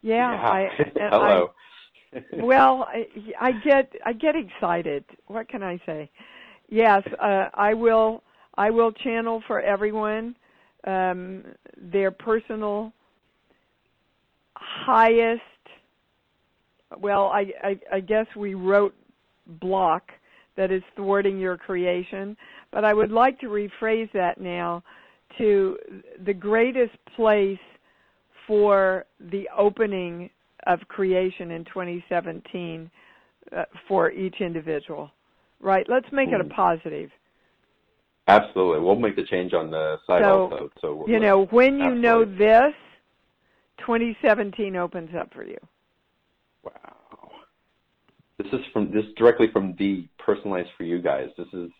Speaker 2: Yeah.
Speaker 1: yeah.
Speaker 2: I, *laughs*
Speaker 1: Hello.
Speaker 2: I, *laughs* well, I, I get I get excited. What can I say? Yes, uh, I will. I will channel for everyone um, their personal highest. Well, I, I, I guess we wrote block that is thwarting your creation, but I would like to rephrase that now to the greatest place for the opening of creation in 2017 uh, for each individual. Right? Let's make it a hmm. positive.
Speaker 1: Absolutely. We'll make the change on the site
Speaker 2: So,
Speaker 1: also. So
Speaker 2: You know, when you know this, 2017 opens up for you.
Speaker 1: Wow. This is from this directly from the personalized for you guys. This is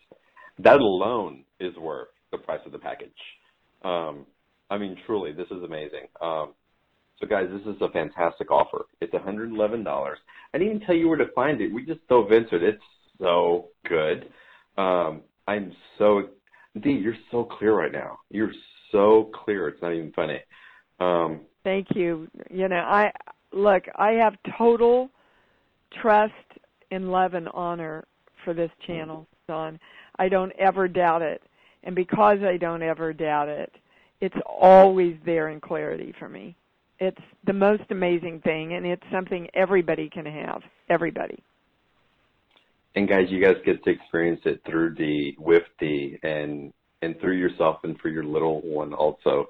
Speaker 1: that alone is worth the price of the package. Um, I mean, truly, this is amazing. Um, so, guys, this is a fantastic offer. It's $111. I didn't even tell you where to find it. We just dove into it. It's so good. Um, I'm so, Dee, you're so clear right now. You're so clear. It's not even funny. Um,
Speaker 2: Thank you. You know, I look, I have total trust and love and honor for this channel, Don. I don't ever doubt it. And because I don't ever doubt it, it's always there in clarity for me. It's the most amazing thing and it's something everybody can have. Everybody.
Speaker 1: And guys, you guys get to experience it through Dee, with Dee, and and through yourself and for your little one also.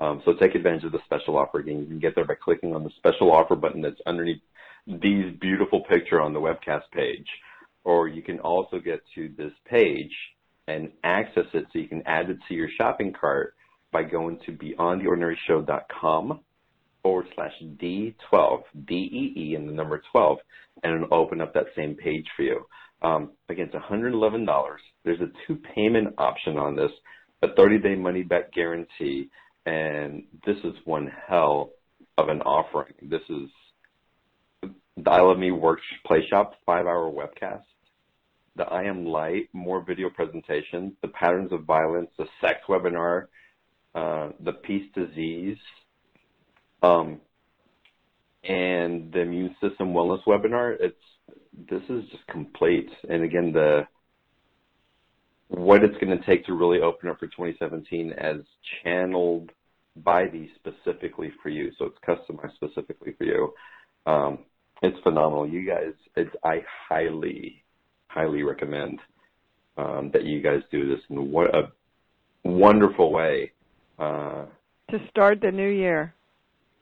Speaker 1: Um, so take advantage of the special offer again. You can get there by clicking on the special offer button that's underneath Dee's beautiful picture on the webcast page. Or you can also get to this page and access it so you can add it to your shopping cart by going to beyondtheordinaryshow.com forward slash D12, D-E-E and the number 12, and it'll open up that same page for you. Um, again, it's $111. There's a two payment option on this, a 30 day money back guarantee, and this is one hell of an offering. This is the I Me Work Play Shop five hour webcast, the I Am Light more video presentations, the patterns of violence, the sex webinar, uh, the peace disease, um, and the immune system wellness webinar. It's this is just complete. And again, the what it's going to take to really open up for 2017 as channeled by these specifically for you. So it's customized specifically for you. Um, it's phenomenal. You guys, it's, I highly, highly recommend um, that you guys do this in what a wonderful way. Uh,
Speaker 2: To start the new year.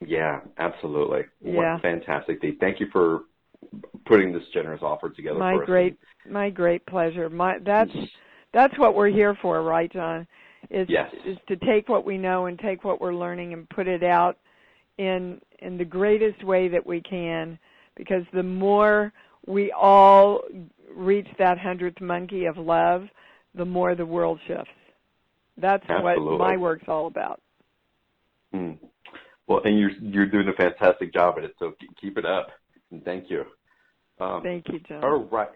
Speaker 1: yeah, absolutely.
Speaker 2: Yeah.
Speaker 1: What fantastic. Thank you for putting this generous offer together
Speaker 2: My
Speaker 1: for us.
Speaker 2: great my great pleasure. My that's that's what we're here for, right, John? Is
Speaker 1: Yes.
Speaker 2: is to take what we know and take what we're learning and put it out in in the greatest way that we can because the more we all reach that hundredth monkey of love, the more the world shifts. That's
Speaker 1: Absolutely.
Speaker 2: what my work's all about.
Speaker 1: Mm. Well, and you're you're doing a fantastic job at it, so keep it up. And thank you. Um,
Speaker 2: Thank you, John.
Speaker 1: All right.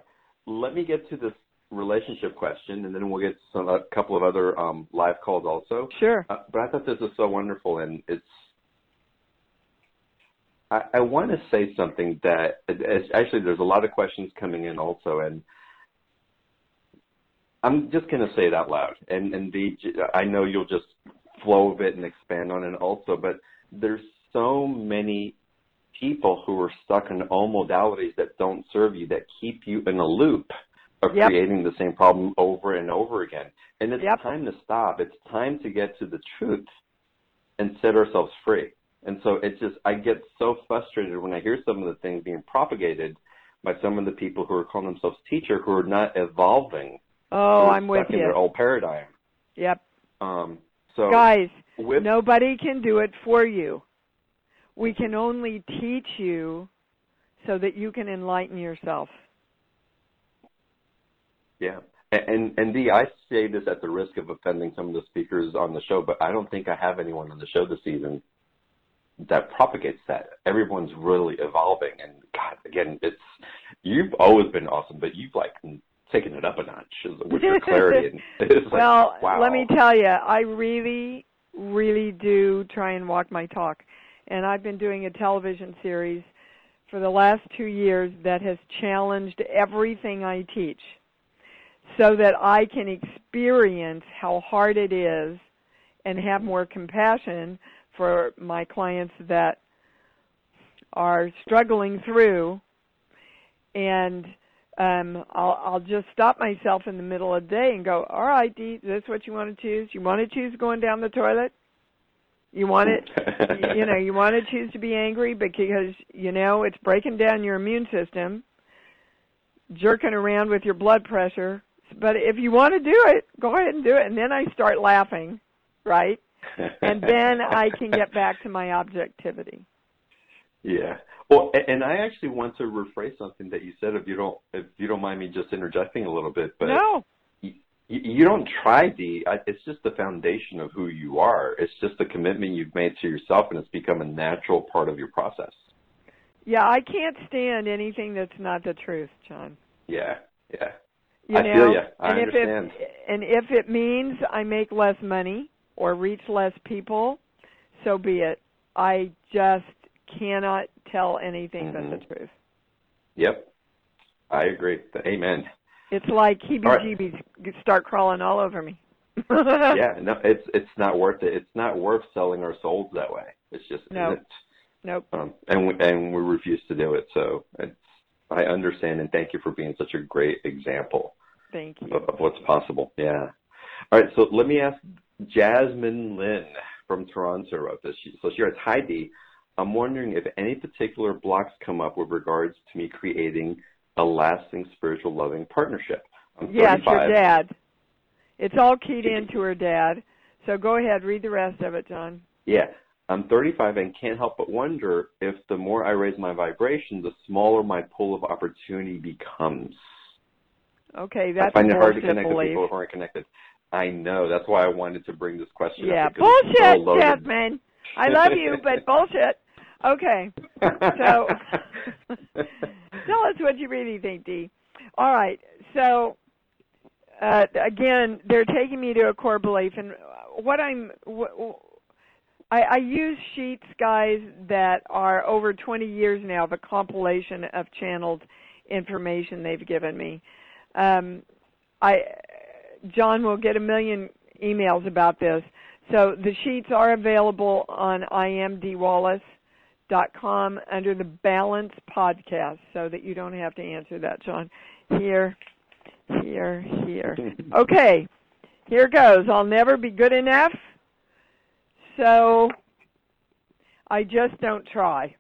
Speaker 1: Let me get to this relationship question, and then we'll get some, a couple of other um, live calls also.
Speaker 2: Sure.
Speaker 1: Uh, but I thought this was so wonderful, and it's. I, I want to say something that actually there's a lot of questions coming in also, and I'm just going to say it out loud. And and the, I know you'll just flow of it and expand on it also, but there's so many people who are stuck in all modalities that don't serve you that keep you in a loop of
Speaker 2: Yep.
Speaker 1: creating the same problem over and over again. And it's
Speaker 2: Yep.
Speaker 1: time to stop. It's time to get to the truth and set ourselves free. And so it's just, I get so frustrated when I hear some of the things being propagated by some of the people who are calling themselves teacher who are not evolving.
Speaker 2: Oh, I'm with
Speaker 1: in their
Speaker 2: you.
Speaker 1: old paradigm.
Speaker 2: Yep.
Speaker 1: Um, so
Speaker 2: Guys,
Speaker 1: with
Speaker 2: Nobody can do it for you. We can only teach you so that you can enlighten yourself.
Speaker 1: Yeah. And and Dee, I say this at the risk of offending some of the speakers on the show, but I don't think I have anyone on the show this season that propagates that. Everyone's really evolving, and God, again, it's you've always been awesome, but you've like taken it up a notch with your clarity. *laughs* And it's like,
Speaker 2: well,
Speaker 1: wow.
Speaker 2: let me tell you, I really, really do try and walk my talk. And I've been doing a television series for the last two years that has challenged everything I teach so that I can experience how hard it is and have more compassion for my clients that are struggling through and um, I'll, I'll just stop myself in the middle of the day and go, all right, Dee, this is this what you want to choose? You want to choose going down the toilet? You want it, you know, you want to choose to be angry because, you know, it's breaking down your immune system, jerking around with your blood pressure, But if you want to do it, go ahead and do it. And then I start laughing, right? And then I can get back to my objectivity.
Speaker 1: Yeah. Well, and I actually want to rephrase something that you said. If you don't, if you don't mind me just interjecting a little bit, but
Speaker 2: no,
Speaker 1: you, you don't try, Dee. It's just the foundation of who you are. It's just the commitment you've made to yourself, and it's become a natural part of your process.
Speaker 2: Yeah, I can't stand anything that's not the truth, John.
Speaker 1: Yeah, yeah.
Speaker 2: You
Speaker 1: I
Speaker 2: know?
Speaker 1: feel you. I
Speaker 2: and
Speaker 1: understand.
Speaker 2: If it, and if it means I make less money or reach less people, so be it. I just cannot tell anything
Speaker 1: mm-hmm.
Speaker 2: but the truth.
Speaker 1: Yep. I agree. Amen.
Speaker 2: It's like heebie-jeebies right. start crawling all over me. *laughs*
Speaker 1: yeah, no, it's it's not worth it. It's not worth selling our souls that way. It's just
Speaker 2: no,
Speaker 1: it?
Speaker 2: nope.
Speaker 1: Um, and we and we refuse to do it. So it's, I understand and thank you for being such a great example.
Speaker 2: Thank you.
Speaker 1: Of, of what's possible. Yeah. All right. So let me ask Jasmine Lynn from Toronto wrote this. She, so she writes, "Hi Dee, I'm wondering if any particular blocks come up with regards to me creating a lasting spiritual loving partnership. I'm
Speaker 2: yes, her dad. It's all keyed into her dad. So go ahead, read the rest of it, John.
Speaker 1: Yeah. I'm 35 and can't help but wonder if the more I raise my vibration, the smaller my pool of opportunity becomes.
Speaker 2: Okay, that's
Speaker 1: I find it hard to connect
Speaker 2: belief.
Speaker 1: with people who aren't connected. I know. That's why I wanted to bring this question
Speaker 2: yeah,
Speaker 1: up.
Speaker 2: Yeah, bullshit, Jasmine. I love you, *laughs* but bullshit. Okay. So *laughs* tell us what you really think, Dee. All right. So uh, again, they're taking me to a core belief, and what I'm, what, I, I use sheets, guys, that are over 20 years now of a compilation of channeled information they've given me. Um, I, John will get a million emails about this. So the sheets are available on iamdeewallace.com under the Balance podcast so that you don't have to answer that, John. Here, here, here. *laughs* Okay, here goes. I'll never be good enough, so I just don't try.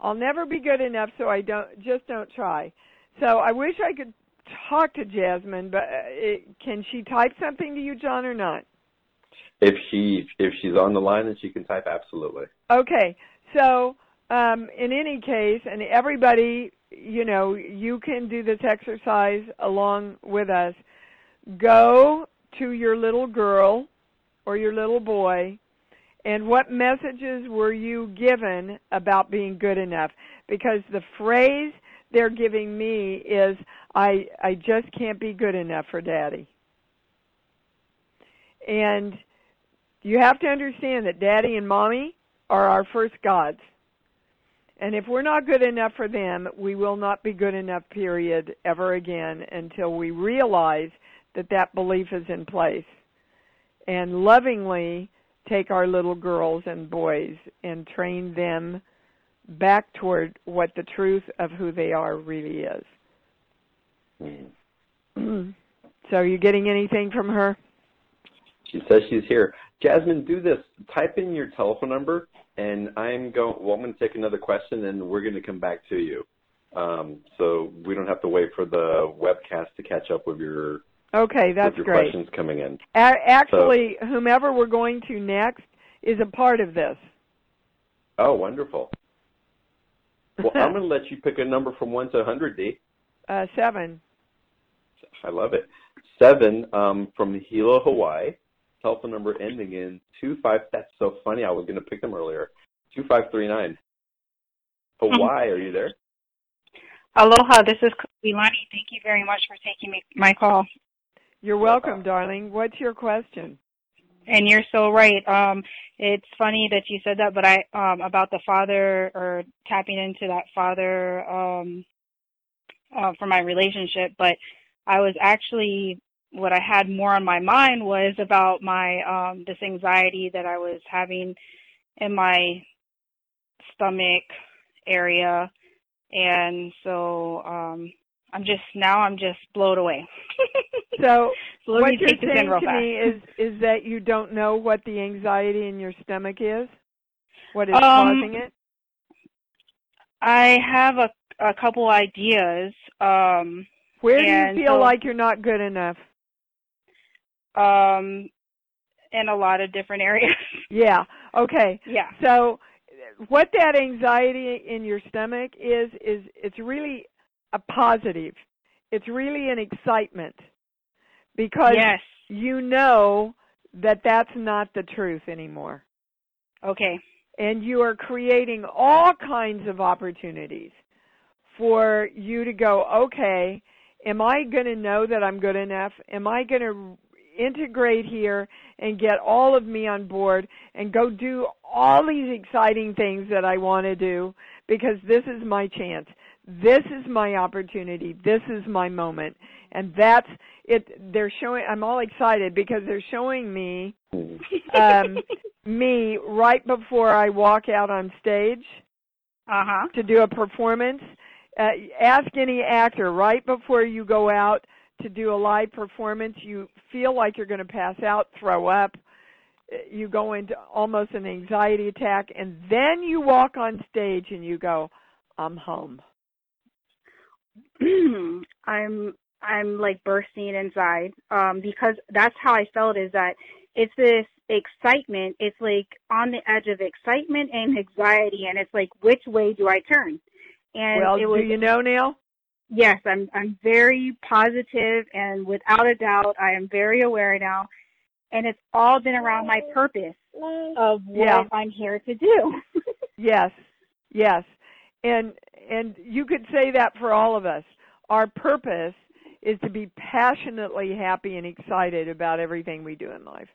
Speaker 2: I'll never be good enough, so I don't just don't try. So I wish I could talk to Jasmine, but uh, it, can she type something to you, John, or not?
Speaker 1: If she if she's on the line and she can type, absolutely.
Speaker 2: Okay, so um, in any case, and everybody, you know, you can do this exercise along with us. Go to your little girl or your little boy, and what messages were you given about being good enough? Because the phrase they're giving me is, I I just can't be good enough for daddy. And you have to understand that daddy and mommy are our first gods. And if we're not good enough for them, we will not be good enough, period, ever again until we realize that that belief is in place. And lovingly take our little girls and boys and train them back toward what the truth of who they are really is.
Speaker 1: Mm.
Speaker 2: so are you getting anything from her?
Speaker 1: She says she's here. Jasmine, do this. Type in your telephone number, and I'm going. Well, I'm going to take another question, and we're going to come back to you. Um, so we don't have to wait for the webcast to catch up with your.
Speaker 2: Okay, that's
Speaker 1: your
Speaker 2: great.
Speaker 1: Questions coming in.
Speaker 2: A- actually, so, whomever we're going to next is a part of this.
Speaker 1: Oh, wonderful. Well, I'm *laughs* going to let you pick a number from one to 100, Dee.
Speaker 2: Uh, seven.
Speaker 1: I love it. Seven um, from Hilo, Hawaii. Telephone number ending in two five. That's so funny. I was going to pick them earlier. Two five three nine. Hawaii, are you there?
Speaker 5: Aloha. This is Ilani. Thank you very much for taking me, my call.
Speaker 2: You're welcome, darling. What's your question?
Speaker 5: And you're so right. Um, it's funny that you said that, but I um, about the father or tapping into that father um, uh, for my relationship. But I was actually what I had more on my mind was about my um, this anxiety that I was having in my stomach area, and so um, I'm just now I'm just blown away. *laughs*
Speaker 2: so,
Speaker 5: so
Speaker 2: what you're saying to
Speaker 5: fast.
Speaker 2: me is is that you don't know what the anxiety in your stomach is? What is
Speaker 5: Um,
Speaker 2: causing it?
Speaker 5: I have a a couple ideas. Um,
Speaker 2: Where do you feel
Speaker 5: so-
Speaker 2: like you're not good enough?
Speaker 5: Um, in a lot of different *laughs* areas.
Speaker 2: Yeah. Okay.
Speaker 5: yeah.
Speaker 2: So what that anxiety in your stomach is is it's really a positive. It's really an excitement because
Speaker 5: Yes.
Speaker 2: you know that that's not the truth anymore.
Speaker 5: Okay.
Speaker 2: And you are creating all kinds of opportunities for you to go, okay, am I going to know that I'm good enough? Am I going to integrate here and get all of me on board and go do all these exciting things that I want to do because this is my chance. This is my opportunity. This is my moment. And that's it they're showing I'm all excited because they're showing me *laughs* um me right before I walk out on stage
Speaker 5: Uh huh.
Speaker 2: to do a performance. Uh, ask any actor right before you go out to do a live performance, you feel like you're going to pass out, throw up, uh, you go into almost an anxiety attack, and then you walk on stage and you go, I'm home. *clears throat*
Speaker 5: I'm I'm like bursting inside um because that's how I felt is that it's this excitement it's like on the edge of excitement and anxiety and it's like which way do I turn and
Speaker 2: well,
Speaker 5: it was
Speaker 2: do you know Neil?
Speaker 5: yes I'm I'm very positive and without a doubt I am very aware now and it's all been around my purpose of what
Speaker 2: Yeah.
Speaker 5: I'm here to do *laughs*
Speaker 2: Yes, yes, and and you could say that for all of us. Our purpose is to be passionately happy and excited about everything we do in life.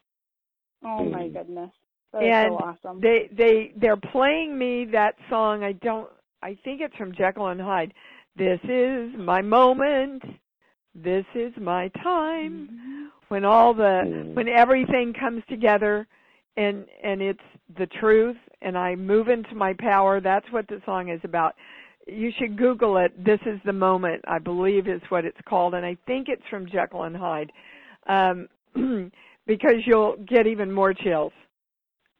Speaker 5: oh my goodness that is
Speaker 2: And
Speaker 5: so awesome
Speaker 2: They they they're playing me that song. I don't. I think it's from Jekyll and Hyde. This is my moment. This is my time. When all the
Speaker 1: Mm.
Speaker 2: when everything comes together, and and it's the truth, and I move into my power. That's what the song is about. You should Google it. This is the moment. I believe is what it's called, and I think it's from Jekyll and Hyde, um, *clears throat* because you'll get even more chills.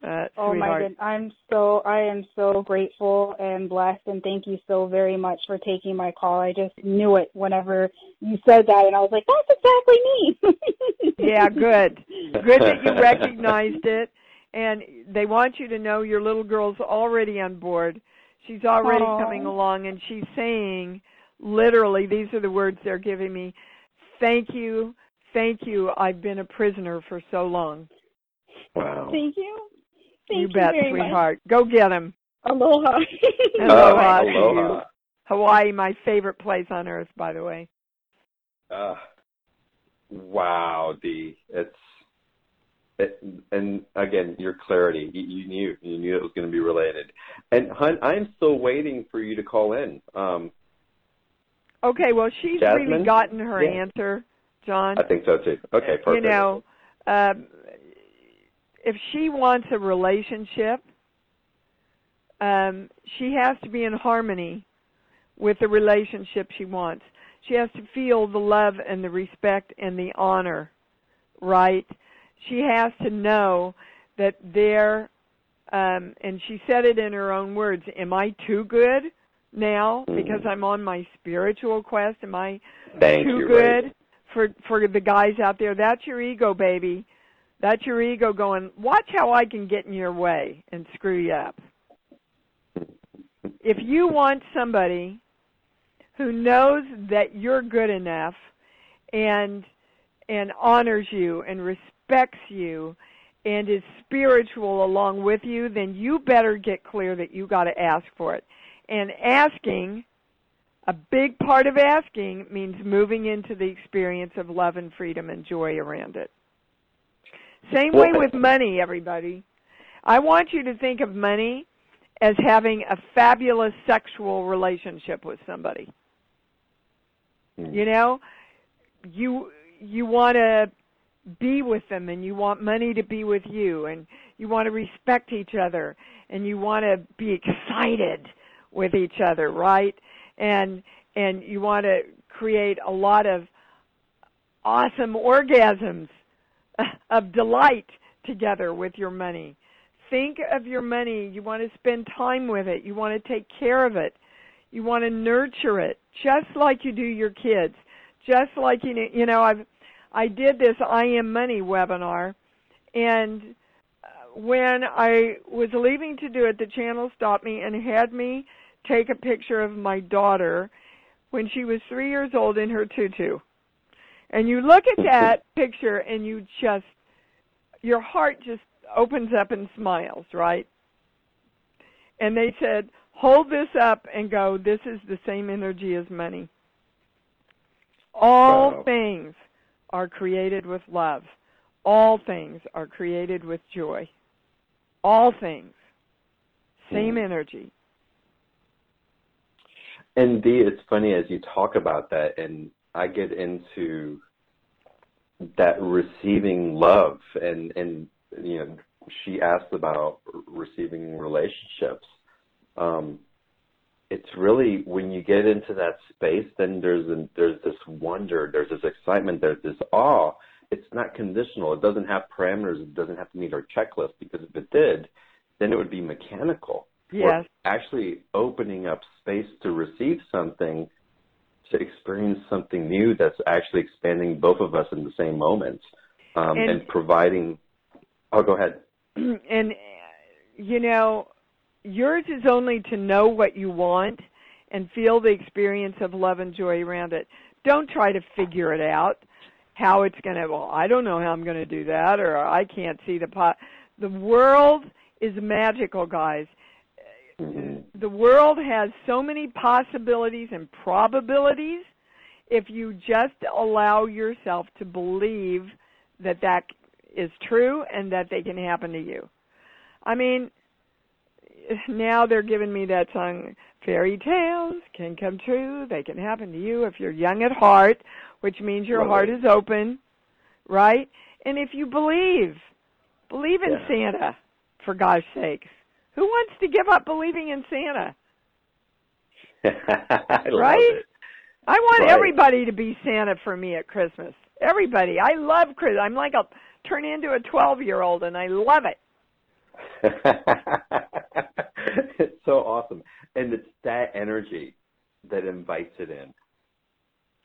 Speaker 2: Uh,
Speaker 5: Oh my god, I'm so I am so grateful and blessed and thank you so very much for taking my call. I just knew it whenever you said that and I was like, That's exactly me. *laughs*
Speaker 2: Yeah, good. Good that you recognized it. And they want you to know your little girl's already on board. She's already
Speaker 5: Aw.
Speaker 2: coming along and she's saying literally these are the words they're giving me. Thank you. Thank you. I've been a prisoner for so long.
Speaker 1: Wow.
Speaker 5: Thank you. Thank
Speaker 2: you bet,
Speaker 5: very
Speaker 2: sweetheart. Go get him.
Speaker 5: Aloha.
Speaker 2: Aloha *laughs*
Speaker 1: Uh, aloha.
Speaker 2: Hawaii, my favorite place on earth, by the way.
Speaker 1: Uh, wow, Dee. It's it, and again, your clarity. You, you knew you knew it was going to be related. And hun, I'm still waiting for you to call in. Um,
Speaker 2: Okay, well, she's
Speaker 1: Jasmine?
Speaker 2: really gotten her
Speaker 1: Yeah.
Speaker 2: answer, John.
Speaker 1: I think so too. Okay, perfect.
Speaker 2: You know, um, if she wants a relationship, um, she has to be in harmony with the relationship she wants. She has to feel the love and the respect and the honor, right? She has to know that there, um, and she said it in her own words, am I too good now
Speaker 1: Mhm.
Speaker 2: because I'm on my spiritual quest? Am I
Speaker 1: Thank
Speaker 2: too
Speaker 1: you.
Speaker 2: good
Speaker 1: Right.
Speaker 2: for for the guys out there. That's your ego, baby. That's your ego going, watch how I can get in your way and screw you up. If you want somebody who knows that you're good enough and and honors you and respects you and is spiritual along with you, then you better get clear that you got to ask for it. And asking a big part of asking means moving into the experience of love and freedom and joy around it. Same way with money, everybody. I want you to think of money as having a fabulous sexual relationship with somebody.
Speaker 1: Mm.
Speaker 2: You know, you you want to be with them and you want money to be with you and you want to respect each other and you want to be excited with each other, right? And and you want to create a lot of awesome orgasms *laughs* of delight together with your money. Think of your money. You want to spend time with it. You want to take care of it. You want to nurture it just like you do your kids, just like you know, you know I've I did this I am money webinar and uh, when I was leaving to do it the channel stopped me and had me take a picture of my daughter when she was 3 years old in her tutu. And you look at *laughs* that picture and you just your heart just opens up and smiles, right? And they said, hold this up and go, this is the same energy as money. All wow. things are created with love. All things are created with joy. All things. Same mm. energy.
Speaker 1: And Dee, it's funny as you talk about that, and I get into that receiving love, and and you know, she asked about receiving relationships. Um, it's really when you get into that space, then there's a, there's this wonder, there's this excitement, there's this awe. It's not conditional. It doesn't have parameters. It doesn't have to meet our checklist because if it did, then it would be mechanical.
Speaker 2: Yes.
Speaker 1: We're actually opening up space to receive something, to experience something new that's actually expanding both of us in the same moment, um, and, and providing. Oh, go ahead. *clears throat*
Speaker 2: And you know, yours is only to know what you want and feel the experience of love and joy around it. Don't try to figure it out how it's going to well I don't know how I'm going to do that or I can't see the pot the world is magical guys. The world has so many possibilities and probabilities. If you just allow yourself to believe that that is true and that they can happen to you. I mean now they're giving me that song fairy tales can come true they can happen to you if you're young at heart which means your right. heart is open right? And if you believe believe in yeah. santa for god's sakes. Who wants to give up believing in santa? *laughs*
Speaker 1: I right?
Speaker 2: i want
Speaker 1: right.
Speaker 2: everybody to be santa for me at christmas. Everybody. I love christmas i'm like a turn into a twelve year old and i love it
Speaker 1: it's so awesome. And it's that energy that invites it in.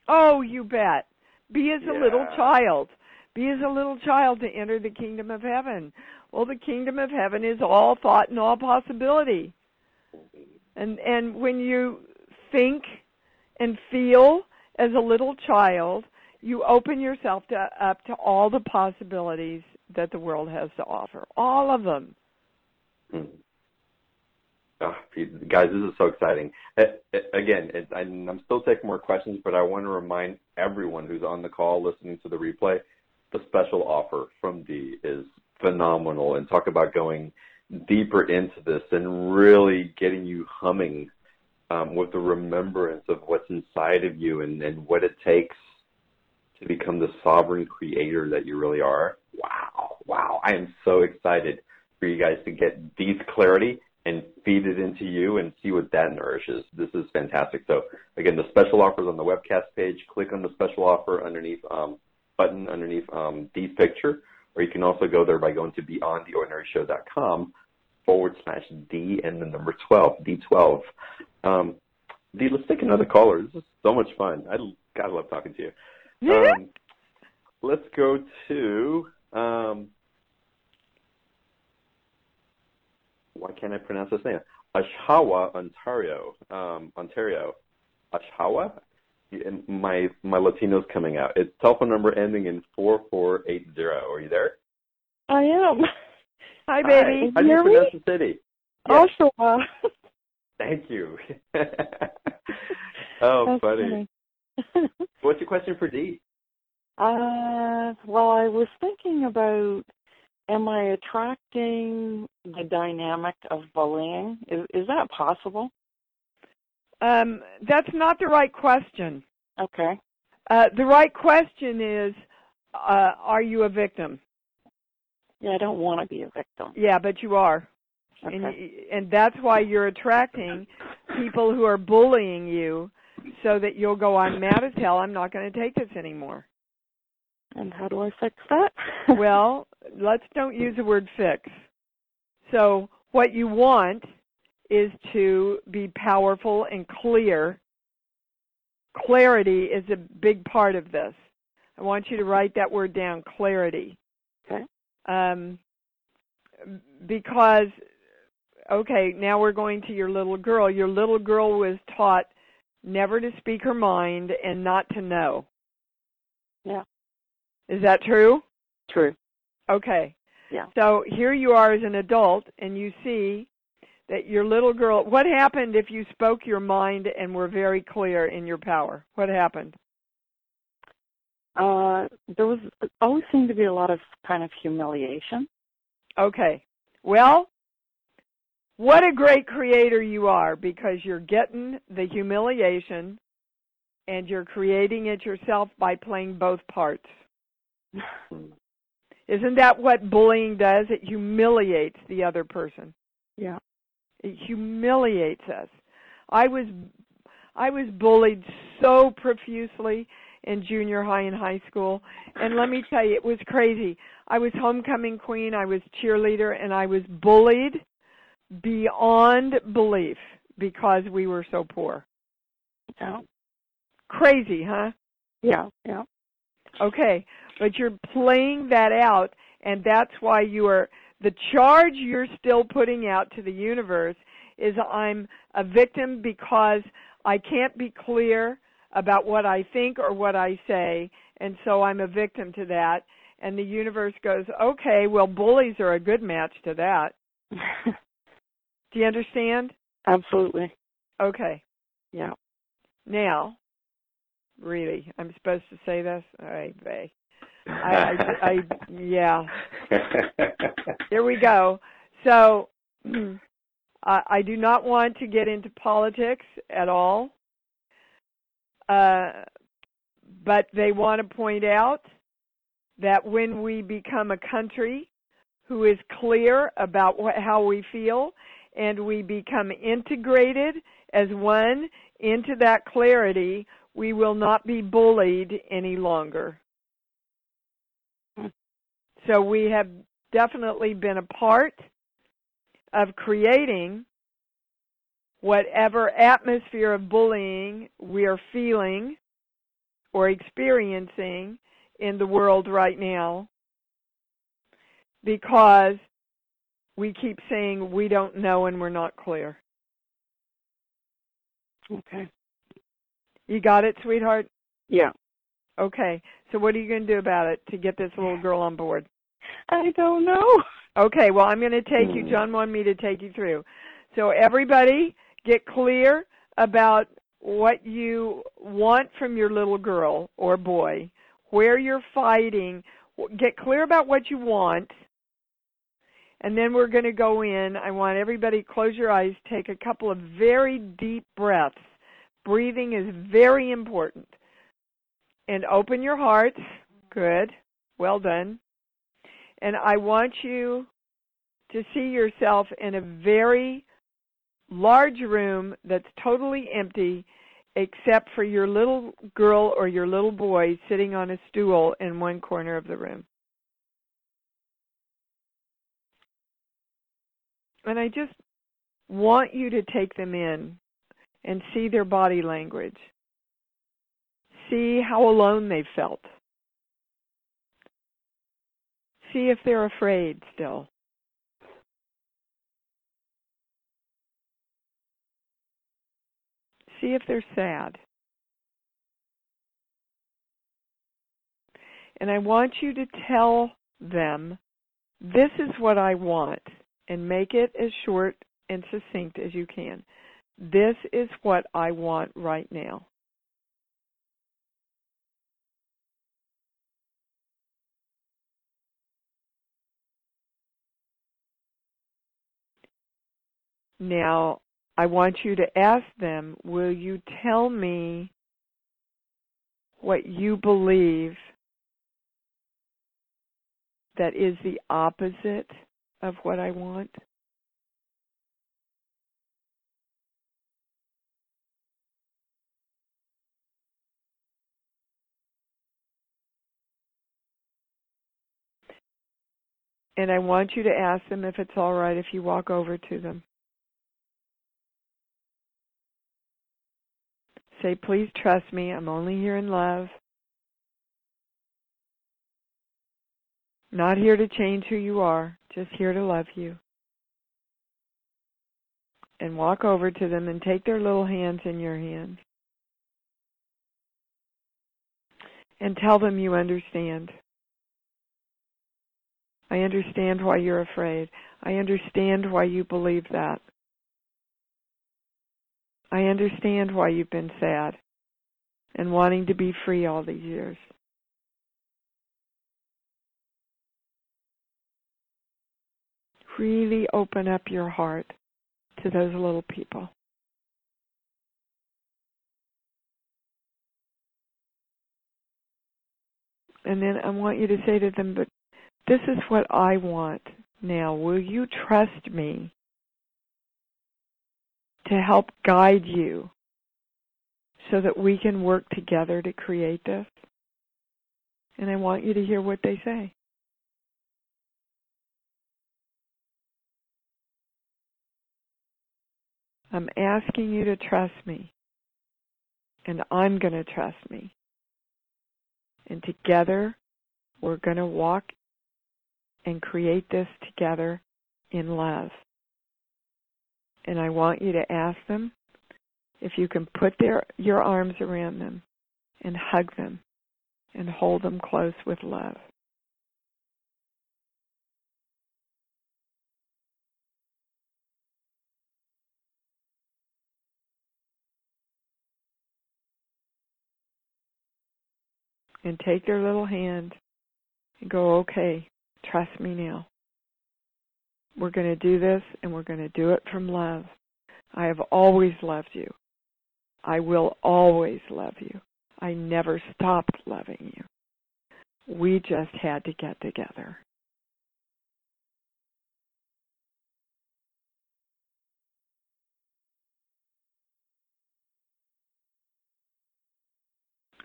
Speaker 2: Oh, you bet. Be as yeah. a little child. Be as a little child to enter the kingdom of heaven. Well, the kingdom of heaven is all thought and all possibility. And and when you think and feel as a little child, you open yourself to, up to all the possibilities that the world has to offer. All of them.
Speaker 1: Oh, guys, this is so exciting. Again, it, I'm still taking more questions, but I want to remind everyone who's on the call listening to the replay, the special offer from Dee is phenomenal. And talk about going deeper into this and really getting you humming um, with the remembrance of what's inside of you and, and what it takes to become the sovereign creator that you really are. Wow, wow. I am so excited for you guys to get Dee's clarity and feed it into you and see what that nourishes. This is fantastic. So again, the special offers on the webcast page. Click on the special offer underneath um, button underneath um, picture, or you can also go there by going to beyondtheordinaryshow.com forward slash D and the number 12, D12. Um, Dee, let's take another caller. This is so much fun. I gotta love talking to you. Um, let's go to um, why can't I pronounce this name? Oshawa, Ontario. Um, Ontario. Oshawa? My my Latino's coming out. It's telephone number ending in four four eight zero. Are you there?
Speaker 6: I am.
Speaker 2: Hi, baby.
Speaker 1: Hi. How do you pronounce the city?
Speaker 6: Yes. Oshawa.
Speaker 1: Thank you. *laughs* oh, funny. funny. What's your question for Dee?
Speaker 6: Uh, well, I was thinking about am I attracting the dynamic of bullying? Is, is that possible?
Speaker 2: Um, that's not the right question.
Speaker 6: Okay.
Speaker 2: Uh, the right question is, uh, are you a victim?
Speaker 6: Yeah, I don't want to be a victim.
Speaker 2: Yeah, but you are.
Speaker 6: Okay.
Speaker 2: And, and that's why you're attracting people who are bullying you so that you'll go, I'm mad as hell, I'm not going to take this anymore.
Speaker 6: And how do I fix that? *laughs*
Speaker 2: well, let's don't use the word fix. So what you want is to be powerful and clear clarity is a big part of this. I want you to write that word down, clarity.
Speaker 6: Okay.
Speaker 2: Um, because, okay, now we're going to your little girl. Your little girl was taught never to speak her mind and not to know.
Speaker 6: Yeah.
Speaker 2: Is that true?
Speaker 6: True.
Speaker 2: Okay.
Speaker 6: Yeah.
Speaker 2: So here you are as an adult, and you see that your little girl. What happened if you spoke your mind and were very clear in your power? What happened?
Speaker 6: Uh, there was always seemed to be a lot of kind of humiliation.
Speaker 2: Okay. Well, what a great creator you are because you're getting the humiliation and you're creating it yourself by playing both parts. *sighs* *laughs* Isn't that what bullying does? It humiliates the other person.
Speaker 6: Yeah.
Speaker 2: It humiliates us. I was I was bullied so profusely in junior high and high school. And let me tell you, it was crazy. I was homecoming queen, I was cheerleader, and I was bullied beyond belief because we were so poor.
Speaker 6: Yeah.
Speaker 2: Crazy, huh?
Speaker 6: Yeah. Yeah.
Speaker 2: Okay, but you're playing that out, and that's why you are the charge you're still putting out to the universe is I'm a victim because I can't be clear about what I think or what I say, and so I'm a victim to that. And the universe goes, okay, well, bullies are a good match to that. *laughs* Do you understand?
Speaker 6: Absolutely.
Speaker 2: Okay.
Speaker 6: Yeah.
Speaker 2: Now, really, I'm supposed to say this? All right, Bay. I, I, I, yeah. *laughs* Here we go. So, *clears throat* I, I do not want to get into politics at all. Uh, but they want to point out that when we become a country who is clear about what, how we feel and we become integrated as one into that clarity, we will not be bullied any longer. So we have definitely been a part of creating whatever atmosphere of bullying we are feeling or experiencing in the world right now because we keep saying we don't know and we're not clear.
Speaker 6: Okay.
Speaker 2: You got it, sweetheart?
Speaker 6: Yeah.
Speaker 2: Okay. So what are you going to do about it to get this little girl on board?
Speaker 6: I don't know.
Speaker 2: Okay, well, I'm going to take you,
Speaker 6: Hmm.
Speaker 2: John wanted me to take you through. So everybody get clear about what you want from your little girl or boy, where you're fighting. Get clear about what you want. And then we're going to go in. I want everybody close your eyes, take a couple of very deep breaths. Breathing is very important. And open your hearts. Good. Well done. And I want you to see yourself in a very large room that's totally empty except for your little girl or your little boy sitting on a stool in one corner of the room. And I just want you to take them in and see their body language. See how alone they felt. See if they're afraid still. See if they're sad. And I want you to tell them, this is what I want, and make it as short and succinct as you can. This is what I want right now. Now, I want you to ask them, will you tell me what you believe that is the opposite of what I want? And I want you to ask them if it's all right if you walk over to them. Say, please trust me. I'm only here in love. Not here to change who you are, just here to love you. And walk over to them and take their little hands in your hands. And tell them you understand. I understand why you're afraid. I understand why you believe that. I understand why you've been sad and wanting to be free all these years. Really open up your heart to those little people. And then I want you to say to them, but this is what I want now. Will you trust me to help guide you so that we can work together to create this? And I want you to hear what they say. I'm asking you to trust me, and I'm going to trust me. And together, we're going to walk and create this together in love. And I want you to ask them if you can put their, your arms around them and hug them and hold them close with love. And take their little hand and go, okay, Trust me now. We're going to do this and we're going to do it from love. I have always loved you. I will always love you. I never stopped loving you. We just had to get together.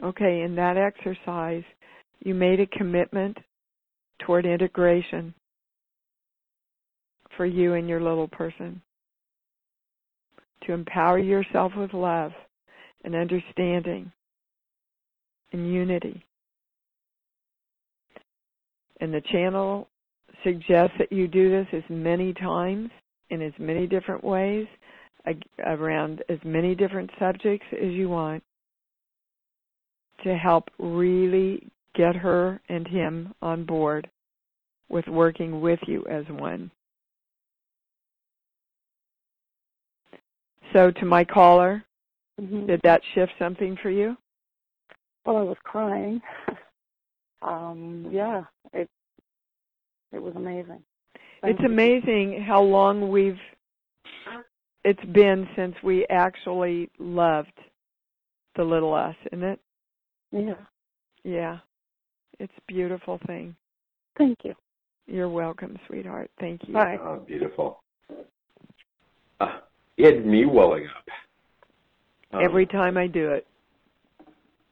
Speaker 2: Okay, in that exercise, you made a commitment toward integration for you and your little person. To empower yourself with love and understanding and unity. And the channel suggests that you do this as many times in as many different ways around as many different subjects as you want to help really get her and him on board with working with you as one. So to my caller, mm-hmm. did that shift something for you?
Speaker 6: Well, I was crying. *laughs* um, yeah, it it was amazing.
Speaker 2: Thank it's you. amazing how long we've it's been since we actually loved the little us, isn't it?
Speaker 6: Yeah.
Speaker 2: Yeah. It's a beautiful thing.
Speaker 6: Thank you.
Speaker 2: You're welcome, sweetheart. Thank you.
Speaker 6: Bye.
Speaker 1: Oh, beautiful. Uh, it had me welling up.
Speaker 2: Um, Every time I do it,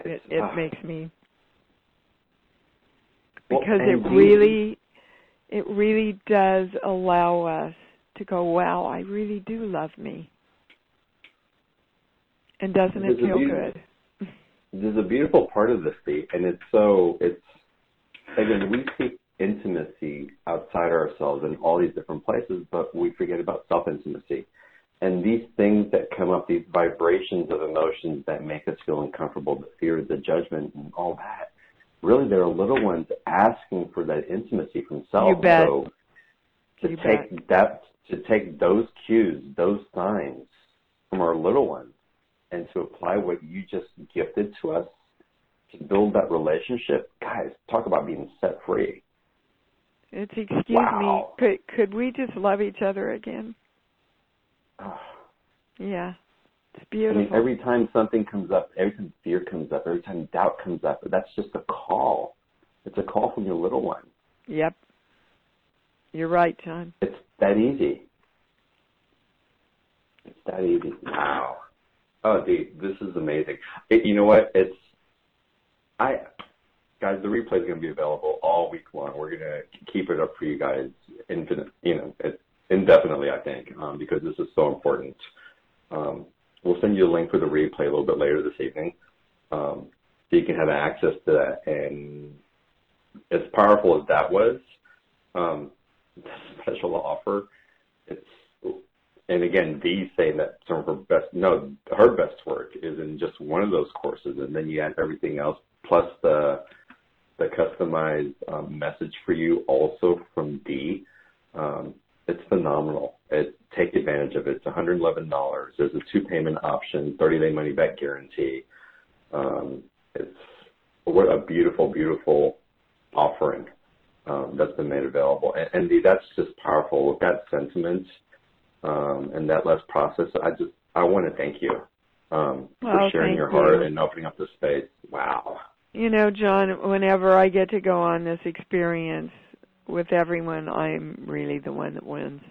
Speaker 2: it, it uh, makes me because well, it really, it really does allow us to go, wow, I really do love me. And doesn't it feel good?
Speaker 1: There's a beautiful part of this, and it's so it's again we seek intimacy outside ourselves in all these different places, but we forget about self intimacy. And these things that come up, these vibrations of emotions that make us feel uncomfortable, the fear, the judgment, and all that, really they're little ones asking for that intimacy from self.
Speaker 2: You bet.
Speaker 1: So to
Speaker 2: you
Speaker 1: take
Speaker 2: bet.
Speaker 1: that, to take those cues, those signs from our little ones, and to apply what you just gifted to us to build that relationship, guys, talk about being set free.
Speaker 2: It's excuse
Speaker 1: wow.
Speaker 2: me, could could we just love each other again? Yeah. It's beautiful.
Speaker 1: I mean, every time something comes up, every time fear comes up, every time doubt comes up, that's just a call. It's a call from your little one.
Speaker 2: Yep. You're right, John.
Speaker 1: It's that easy. It's that easy. Wow. Oh, dude, this is amazing. It, you know what? It's I guys, the replay is going to be available all week long. We're going to keep it up for you guys infinite, you know, indefinitely, I think, um, because this is so important. Um, we'll send you a link for the replay a little bit later this evening, um, so you can have access to that. And as powerful as that was, um, *laughs* special offer, it's and again, Dee saying that some of her best, no, her best work is in just one of those courses, and then you add everything else plus the the customized um, message for you also from Dee. Um, it's phenomenal. It, take advantage of it. It's $111. There's a two payment option, 30 day money back guarantee. Um, it's what a beautiful, beautiful offering um, that's been made available. And, and Dee, that's just powerful. With that sentiment um, and that less process, I just I want to thank you um,
Speaker 2: well,
Speaker 1: for sharing your
Speaker 2: you.
Speaker 1: heart and opening up the space. Wow.
Speaker 2: You know, John, whenever I get to go on this experience with everyone, I'm really the one that wins.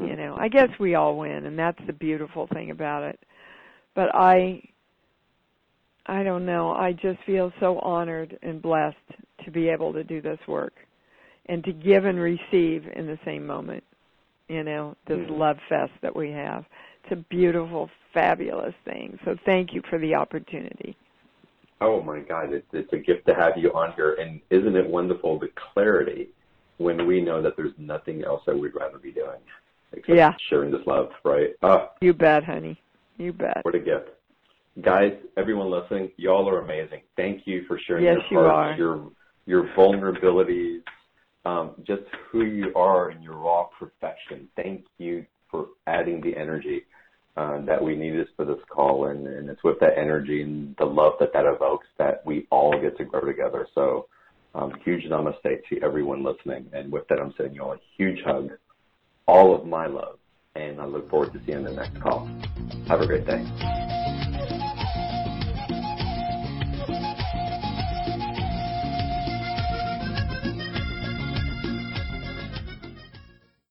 Speaker 2: You know, I guess we all win, and that's the beautiful thing about it. But I, I don't know. I just feel so honored and blessed to be able to do this work, and to give and receive in the same moment. You know, this
Speaker 1: mm-hmm.
Speaker 2: love fest that we have. It's a beautiful, fabulous thing. So thank you for the opportunity.
Speaker 1: Oh my God, it's, it's a gift to have you on here. And isn't it wonderful the clarity when we know that there's nothing else that we'd rather be doing
Speaker 2: yeah.
Speaker 1: sharing this love, right? Uh,
Speaker 2: you bet, honey. You bet.
Speaker 1: What a gift. Guys, everyone listening, y'all are amazing. Thank you for sharing
Speaker 2: yes,
Speaker 1: your
Speaker 2: hearts,
Speaker 1: you your your vulnerabilities, um, just who you are in your raw perfection. Thank you for adding the energy uh, that we needed for this call, and, and it's with that energy and the love that that evokes that we all get to grow together. So, um, huge namaste to everyone listening, and with that, I'm sending you all a huge hug, all of my love, and I look forward to seeing you on the next call. Have a great day.